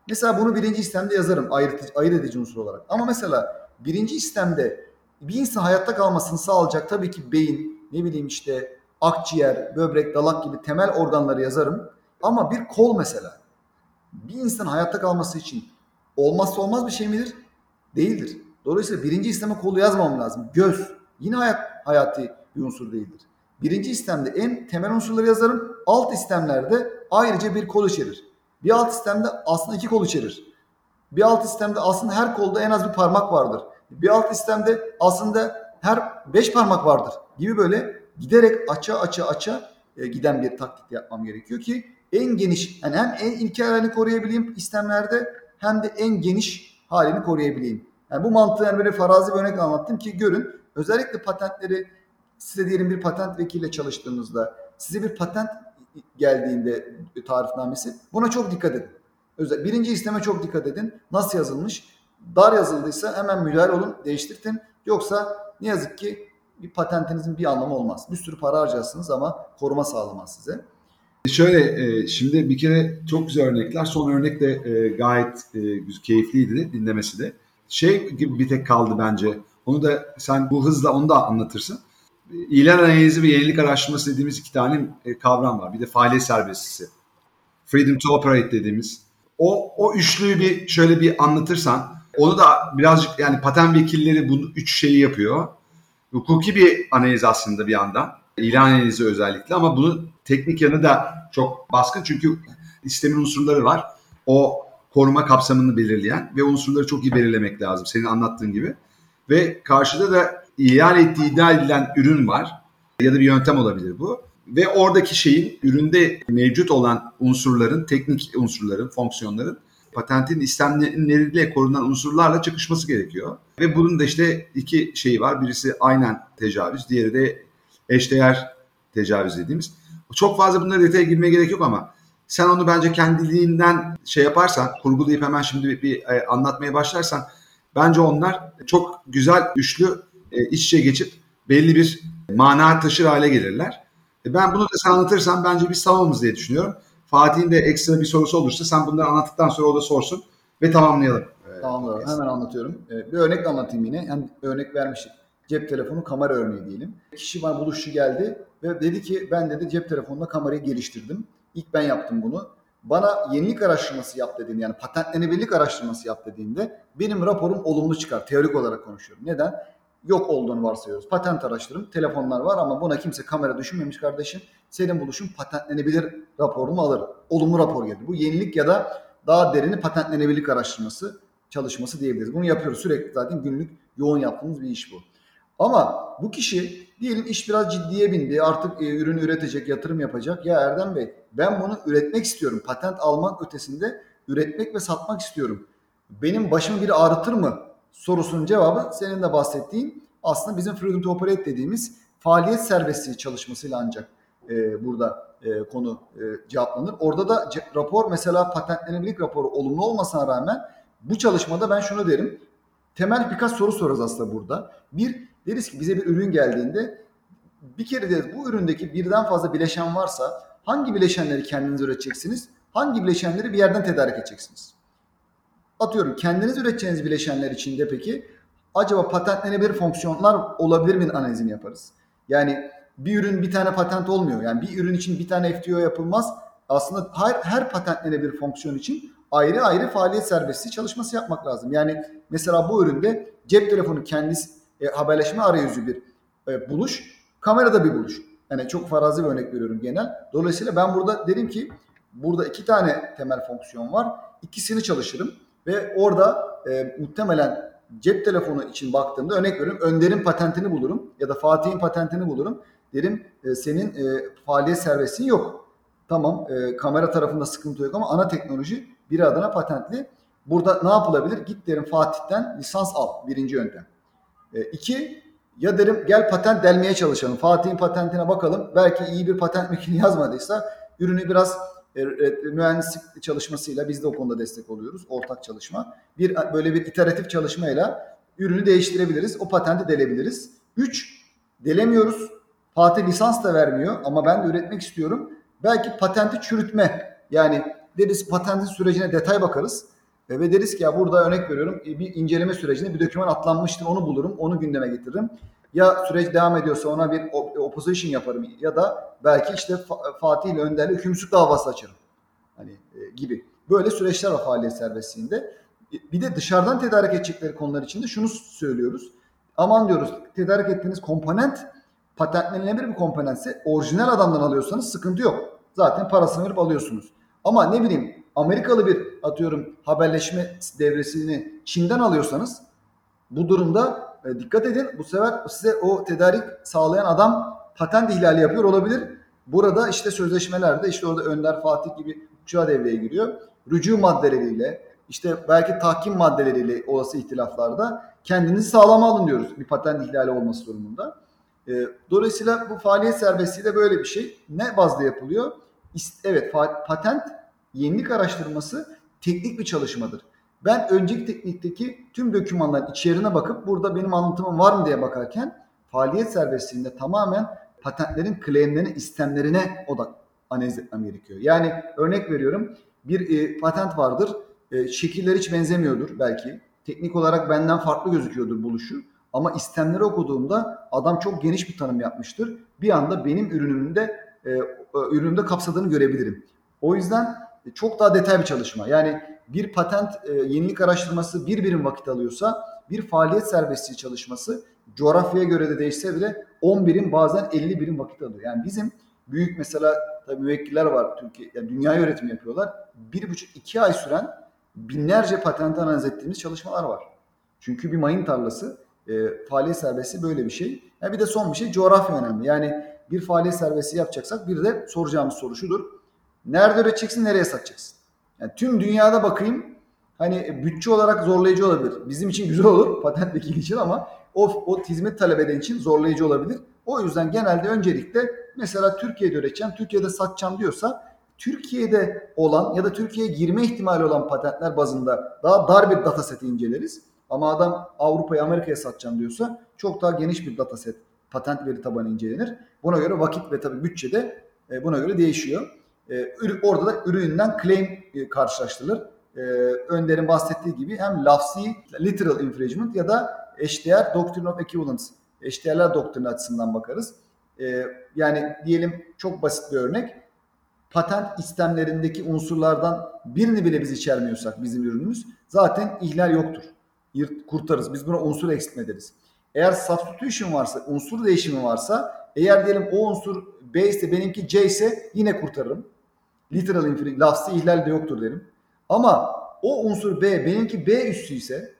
Mesela bunu birinci istemde yazarım ayırt, ayırt edici unsur olarak. Ama mesela birinci istemde bir insan hayatta kalmasını sağlayacak tabii ki beyin, ne bileyim işte akciğer, böbrek, dalak gibi temel organları yazarım. Ama bir kol mesela bir insan hayatta kalması için olmazsa olmaz bir şey midir? Değildir. Dolayısıyla birinci isteme kolu yazmam lazım. Göz yine hayat, hayati bir unsur değildir. Birinci istemde en temel unsurları yazarım. Alt istemlerde ayrıca bir kol içerir. Bir alt istemde aslında iki kol içerir. Bir alt istemde aslında her kolda en az bir parmak vardır. Bir alt istemde aslında her beş parmak vardır gibi böyle giderek aça aça aça e, giden bir taktik yapmam gerekiyor ki en geniş yani hem en ilkel halini koruyabileyim istemlerde hem de en geniş halini koruyabileyim. Yani bu mantığı yani böyle farazi bir örnek anlattım ki görün özellikle patentleri size diyelim bir patent vekiliyle çalıştığınızda size bir patent geldiğinde tarifnamesi buna çok dikkat edin. Özel, birinci isteme çok dikkat edin. Nasıl yazılmış? Dar yazıldıysa hemen müdahale olun, değiştirtin. Yoksa ne yazık ki bir patentinizin bir anlamı olmaz. Bir sürü para harcarsınız ama koruma sağlamaz size. Şöyle e, şimdi bir kere çok güzel örnekler. Son örnek de e, gayet e, keyifliydi dinlemesi de. Şey gibi bir tek kaldı bence. Onu da sen bu hızla onu da anlatırsın. İlan analizi ve yenilik araştırması dediğimiz iki tane kavram var. Bir de faaliyet serbestisi. Freedom to operate dediğimiz. O, o üçlüyü bir şöyle bir anlatırsan onu da birazcık yani patent vekilleri bu üç şeyi yapıyor. Hukuki bir analiz aslında bir yandan. İlan analizi özellikle ama bunu teknik yanı da çok baskın çünkü sistemin unsurları var. O koruma kapsamını belirleyen ve unsurları çok iyi belirlemek lazım senin anlattığın gibi. Ve karşıda da ilan ettiği iddia edilen ürün var ya da bir yöntem olabilir bu. Ve oradaki şeyin üründe mevcut olan unsurların, teknik unsurların, fonksiyonların patentin istemleriyle korunan unsurlarla çıkışması gerekiyor. Ve bunun da işte iki şeyi var. Birisi aynen tecavüz, diğeri de eşdeğer tecavüz dediğimiz. Çok fazla bunlara detaya girmeye gerek yok ama sen onu bence kendiliğinden şey yaparsan, kurgulayıp hemen şimdi bir, bir e, anlatmaya başlarsan bence onlar çok güzel üçlü e, iç içe geçip belli bir mana taşır hale gelirler. E, ben bunu da sen anlatırsan bence biz tamamız diye düşünüyorum. Fatih'in de ekstra bir sorusu olursa sen bunları anlattıktan sonra o da sorsun ve tamamlayalım. Tamamdır. Hemen anlatıyorum. Bir örnek anlatayım yine. Yani örnek vermiştik. Cep telefonu kamera örneği diyelim. Kişi bana buluşçu geldi ve dedi ki ben dedi cep telefonunda kamerayı geliştirdim. İlk ben yaptım bunu. Bana yenilik araştırması yap dediğinde yani patentlenebilirlik araştırması yap dediğinde benim raporum olumlu çıkar. Teorik olarak konuşuyorum. Neden? Yok olduğunu varsayıyoruz. Patent araştırım, telefonlar var ama buna kimse kamera düşünmemiş kardeşim. Senin buluşun patentlenebilir raporumu alır. Olumlu rapor geldi. Bu yenilik ya da daha derini patentlenebilirlik araştırması çalışması diyebiliriz. Bunu yapıyoruz sürekli zaten günlük yoğun yaptığımız bir iş bu. Ama bu kişi diyelim iş biraz ciddiye bindi. Artık e, ürün üretecek, yatırım yapacak. Ya Erdem Bey ben bunu üretmek istiyorum. Patent almak ötesinde üretmek ve satmak istiyorum. Benim başımı bir ağrıtır mı? Sorusunun cevabı senin de bahsettiğin aslında bizim Freedom to Operate dediğimiz faaliyet serbestliği çalışmasıyla ancak e, burada e, konu e, cevaplanır. Orada da rapor mesela patentlenebilirlik raporu olumlu olmasına rağmen bu çalışmada ben şunu derim. Temel birkaç soru sorarız aslında burada. Bir, deriz ki bize bir ürün geldiğinde bir kere de bu üründeki birden fazla bileşen varsa hangi bileşenleri kendiniz üreteceksiniz? Hangi bileşenleri bir yerden tedarik edeceksiniz? Atıyorum kendiniz üreteceğiniz bileşenler içinde peki acaba patentlenebilir fonksiyonlar olabilir mi analizini yaparız. Yani bir ürün bir tane patent olmuyor. Yani bir ürün için bir tane FTO yapılmaz. Aslında her, her patentlenebilir fonksiyon için ayrı ayrı faaliyet serbestliği çalışması yapmak lazım. Yani mesela bu üründe cep telefonu kendisi e, haberleşme arayüzü bir e, buluş, kamerada bir buluş. Yani çok farazi bir örnek veriyorum genel. Dolayısıyla ben burada derim ki burada iki tane temel fonksiyon var. İkisini çalışırım ve orada e, muhtemelen cep telefonu için baktığımda örnek veriyorum Önder'in patentini bulurum ya da Fatih'in patentini bulurum. Derim e, senin e, faaliyet serbestliğin yok. Tamam e, kamera tarafında sıkıntı yok ama ana teknoloji bir adına patentli. Burada ne yapılabilir? Git derim Fatih'ten lisans al. Birinci yöntem. E, iki, ya derim gel patent delmeye çalışalım. Fatih'in patentine bakalım. Belki iyi bir patent <laughs> mekini yazmadıysa ürünü biraz e, e, mühendislik çalışmasıyla biz de o konuda destek oluyoruz. Ortak çalışma. Bir böyle bir iteratif çalışmayla ürünü değiştirebiliriz. O patenti delebiliriz. Üç, delemiyoruz. Fatih lisans da vermiyor ama ben de üretmek istiyorum. Belki patenti çürütme. Yani deriz patentin sürecine detay bakarız. E, ve deriz ki ya burada örnek veriyorum e, bir inceleme sürecinde bir doküman atlanmıştır onu bulurum onu gündeme getiririm. Ya süreç devam ediyorsa ona bir opposition yaparım ya da belki işte Fatih ile Önder'le hükümsüzlük davası açarım. Hani e, gibi. Böyle süreçler var faaliyet serbestliğinde. E, bir de dışarıdan tedarik edecekleri konular için de şunu söylüyoruz. Aman diyoruz tedarik ettiğiniz komponent patentlenebilir bir komponentse orijinal adamdan alıyorsanız sıkıntı yok. Zaten parasını verip alıyorsunuz. Ama ne bileyim Amerikalı bir atıyorum haberleşme devresini Çin'den alıyorsanız bu durumda e, dikkat edin bu sefer size o tedarik sağlayan adam patent ihlali yapıyor olabilir. Burada işte sözleşmelerde işte orada Önder Fatih gibi uçağı devreye giriyor. Rücu maddeleriyle işte belki tahkim maddeleriyle olası ihtilaflarda kendinizi sağlama alın diyoruz bir patent ihlali olması durumunda. E, dolayısıyla bu faaliyet serbestliği de böyle bir şey. Ne bazda yapılıyor? Evet patent yenilik araştırması teknik bir çalışmadır. Ben önceki teknikteki tüm dokümanların içeriğine bakıp burada benim anlatımım var mı diye bakarken faaliyet serbestliğinde tamamen patentlerin claimlerine, istemlerine odak analiz etmem gerekiyor. Yani örnek veriyorum bir e, patent vardır. E, şekiller hiç benzemiyordur belki. Teknik olarak benden farklı gözüküyordur buluşu. Ama istemleri okuduğumda adam çok geniş bir tanım yapmıştır. Bir anda benim ürünümde e, ürünümde kapsadığını görebilirim. O yüzden çok daha detay bir çalışma. Yani bir patent e, yenilik araştırması bir birim vakit alıyorsa bir faaliyet serbestliği çalışması coğrafyaya göre de değişse bile 10 birim bazen 50 birim vakit alıyor. Yani bizim büyük mesela tabii müvekkiller var Türkiye, yani dünya yönetimi yapıyorlar. Bir buçuk iki ay süren binlerce patent analiz ettiğimiz çalışmalar var. Çünkü bir mayın tarlası e, faaliyet serbestliği böyle bir şey. Yani bir de son bir şey coğrafya önemli. Yani bir faaliyet serbestliği yapacaksak bir de soracağımız soru şudur Nerede üreteceksin, nereye satacaksın? Yani tüm dünyada bakayım Hani bütçe olarak zorlayıcı olabilir. Bizim için güzel olur <laughs> patent vekili için ama o, o hizmet talep eden için zorlayıcı olabilir. O yüzden genelde öncelikle mesela Türkiye'de üreteceğim, Türkiye'de satacağım diyorsa Türkiye'de olan ya da Türkiye'ye girme ihtimali olan patentler bazında daha dar bir dataseti inceleriz. Ama adam Avrupa'ya Amerika'ya satacağım diyorsa çok daha geniş bir dataset patent veri tabanı incelenir. Buna göre vakit ve tabii bütçe de e, buna göre değişiyor. E, orada da ürününden claim e, karşılaştırılır. Önder'in bahsettiği gibi hem lafzi literal infringement ya da eşdeğer doctrine of equivalence eşdeğerler doktrini açısından bakarız. Yani diyelim çok basit bir örnek patent istemlerindeki unsurlardan birini bile biz içermiyorsak bizim ürünümüz zaten ihlal yoktur. Kurtarız. Biz buna unsur eksiltme deriz. Eğer substitution varsa, unsur değişimi varsa eğer diyelim o unsur B ise benimki C ise yine kurtarırım. Literal infringement, lafzı ihlal de yoktur derim. Ama o unsur B benimki B üssü ise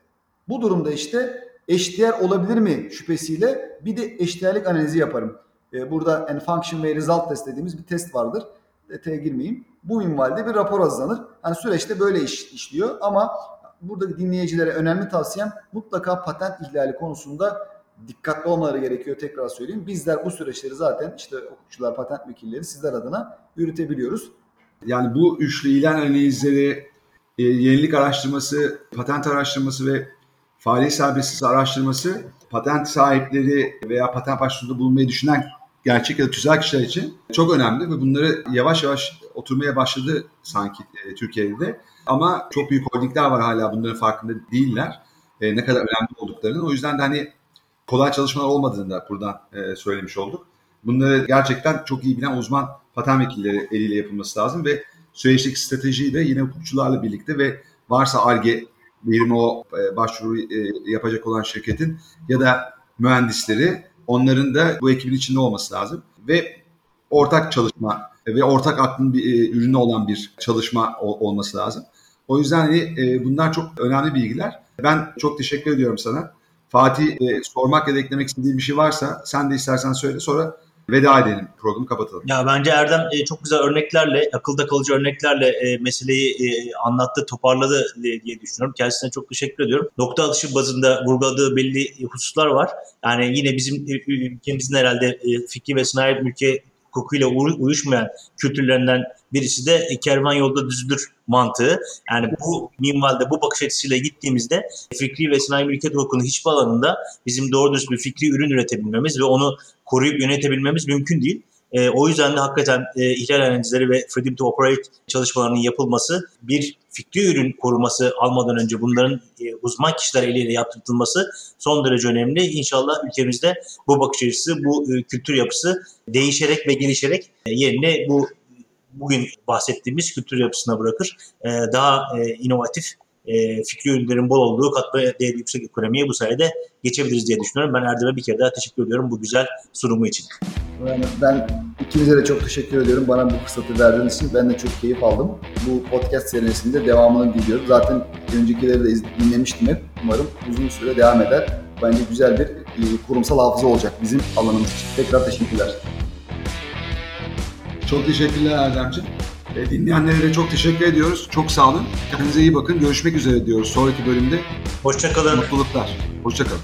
bu durumda işte eşdeğer olabilir mi şüphesiyle bir de eşdeğerlik analizi yaparım. Ee, burada en function ve result test dediğimiz bir test vardır. Detaya girmeyeyim. Bu minvalde bir rapor hazırlanır. Hani süreçte böyle iş, işliyor ama burada dinleyicilere önemli tavsiyem mutlaka patent ihlali konusunda dikkatli olmaları gerekiyor tekrar söyleyeyim. Bizler bu süreçleri zaten işte hukukçular, patent vekilleri sizler adına yürütebiliyoruz. Yani bu üçlü ilan analizleri, e, yenilik araştırması, patent araştırması ve faaliyet serbestisi araştırması patent sahipleri veya patent başvuruda bulunmayı düşünen gerçek ya da tüzel kişiler için çok önemli ve bunları yavaş yavaş oturmaya başladı sanki e, Türkiye'de. Ama çok büyük holdingler var hala bunların farkında değiller. E, ne kadar önemli olduklarının. O yüzden de hani kolay çalışmalar olmadığını da buradan e, söylemiş olduk. Bunları gerçekten çok iyi bilen uzman patent vekilleri eliyle yapılması lazım ve süreçteki stratejiyi de yine hukukçularla birlikte ve varsa ARGE birimi o e, başvuru e, yapacak olan şirketin ya da mühendisleri onların da bu ekibin içinde olması lazım ve ortak çalışma ve ortak aklın bir e, ürünü olan bir çalışma o, olması lazım. O yüzden hani, e, bunlar çok önemli bilgiler. Ben çok teşekkür ediyorum sana. Fatih e, sormak ya da eklemek istediğin bir şey varsa sen de istersen söyle sonra veda edelim programı kapatalım. Ya bence Erdem e, çok güzel örneklerle, akılda kalıcı örneklerle e, meseleyi e, anlattı, toparladı diye, diye düşünüyorum. Kendisine çok teşekkür ediyorum. Nokta atışı bazında vurguladığı belli hususlar var. Yani yine bizim ülkemizin herhalde e, fikri ve sanayi ülke hukukuyla uyuşmayan kültürlerinden birisi de kervan yolda düzülür mantığı. Yani bu minvalde, bu bakış açısıyla gittiğimizde fikri ve sanayi mülkiyet hukukunun hiçbir alanında bizim doğru dürüst bir fikri ürün üretebilmemiz ve onu koruyup yönetebilmemiz mümkün değil. E, o yüzden de hakikaten e, ihlal analizleri ve freedom to operate çalışmalarının yapılması bir fikri ürün koruması almadan önce bunların e, uzman kişiler eliyle yaptırılması son derece önemli. İnşallah ülkemizde bu bakış açısı, bu e, kültür yapısı değişerek ve gelişerek e, yerine bu bugün bahsettiğimiz kültür yapısına bırakır. E, daha e, inovatif e, fikri ürünlerin bol olduğu katma değeri yüksek ekonomiye bu sayede geçebiliriz diye düşünüyorum. Ben Erdem'e bir kere daha teşekkür ediyorum bu güzel sunumu için. Ben ikinize de çok teşekkür ediyorum. Bana bu fırsatı verdiğiniz için ben de çok keyif aldım. Bu podcast serisinde devamını diliyorum. Zaten öncekileri de dinlemiştim hep. Umarım uzun süre devam eder. Bence güzel bir e, kurumsal hafıza olacak bizim alanımız için. Tekrar teşekkürler. Çok teşekkürler Erdemciğim. E, dinleyenlere çok teşekkür ediyoruz. Çok sağ olun. Kendinize iyi bakın. Görüşmek üzere diyoruz sonraki bölümde. Hoşçakalın. Mutluluklar. Hoşçakalın.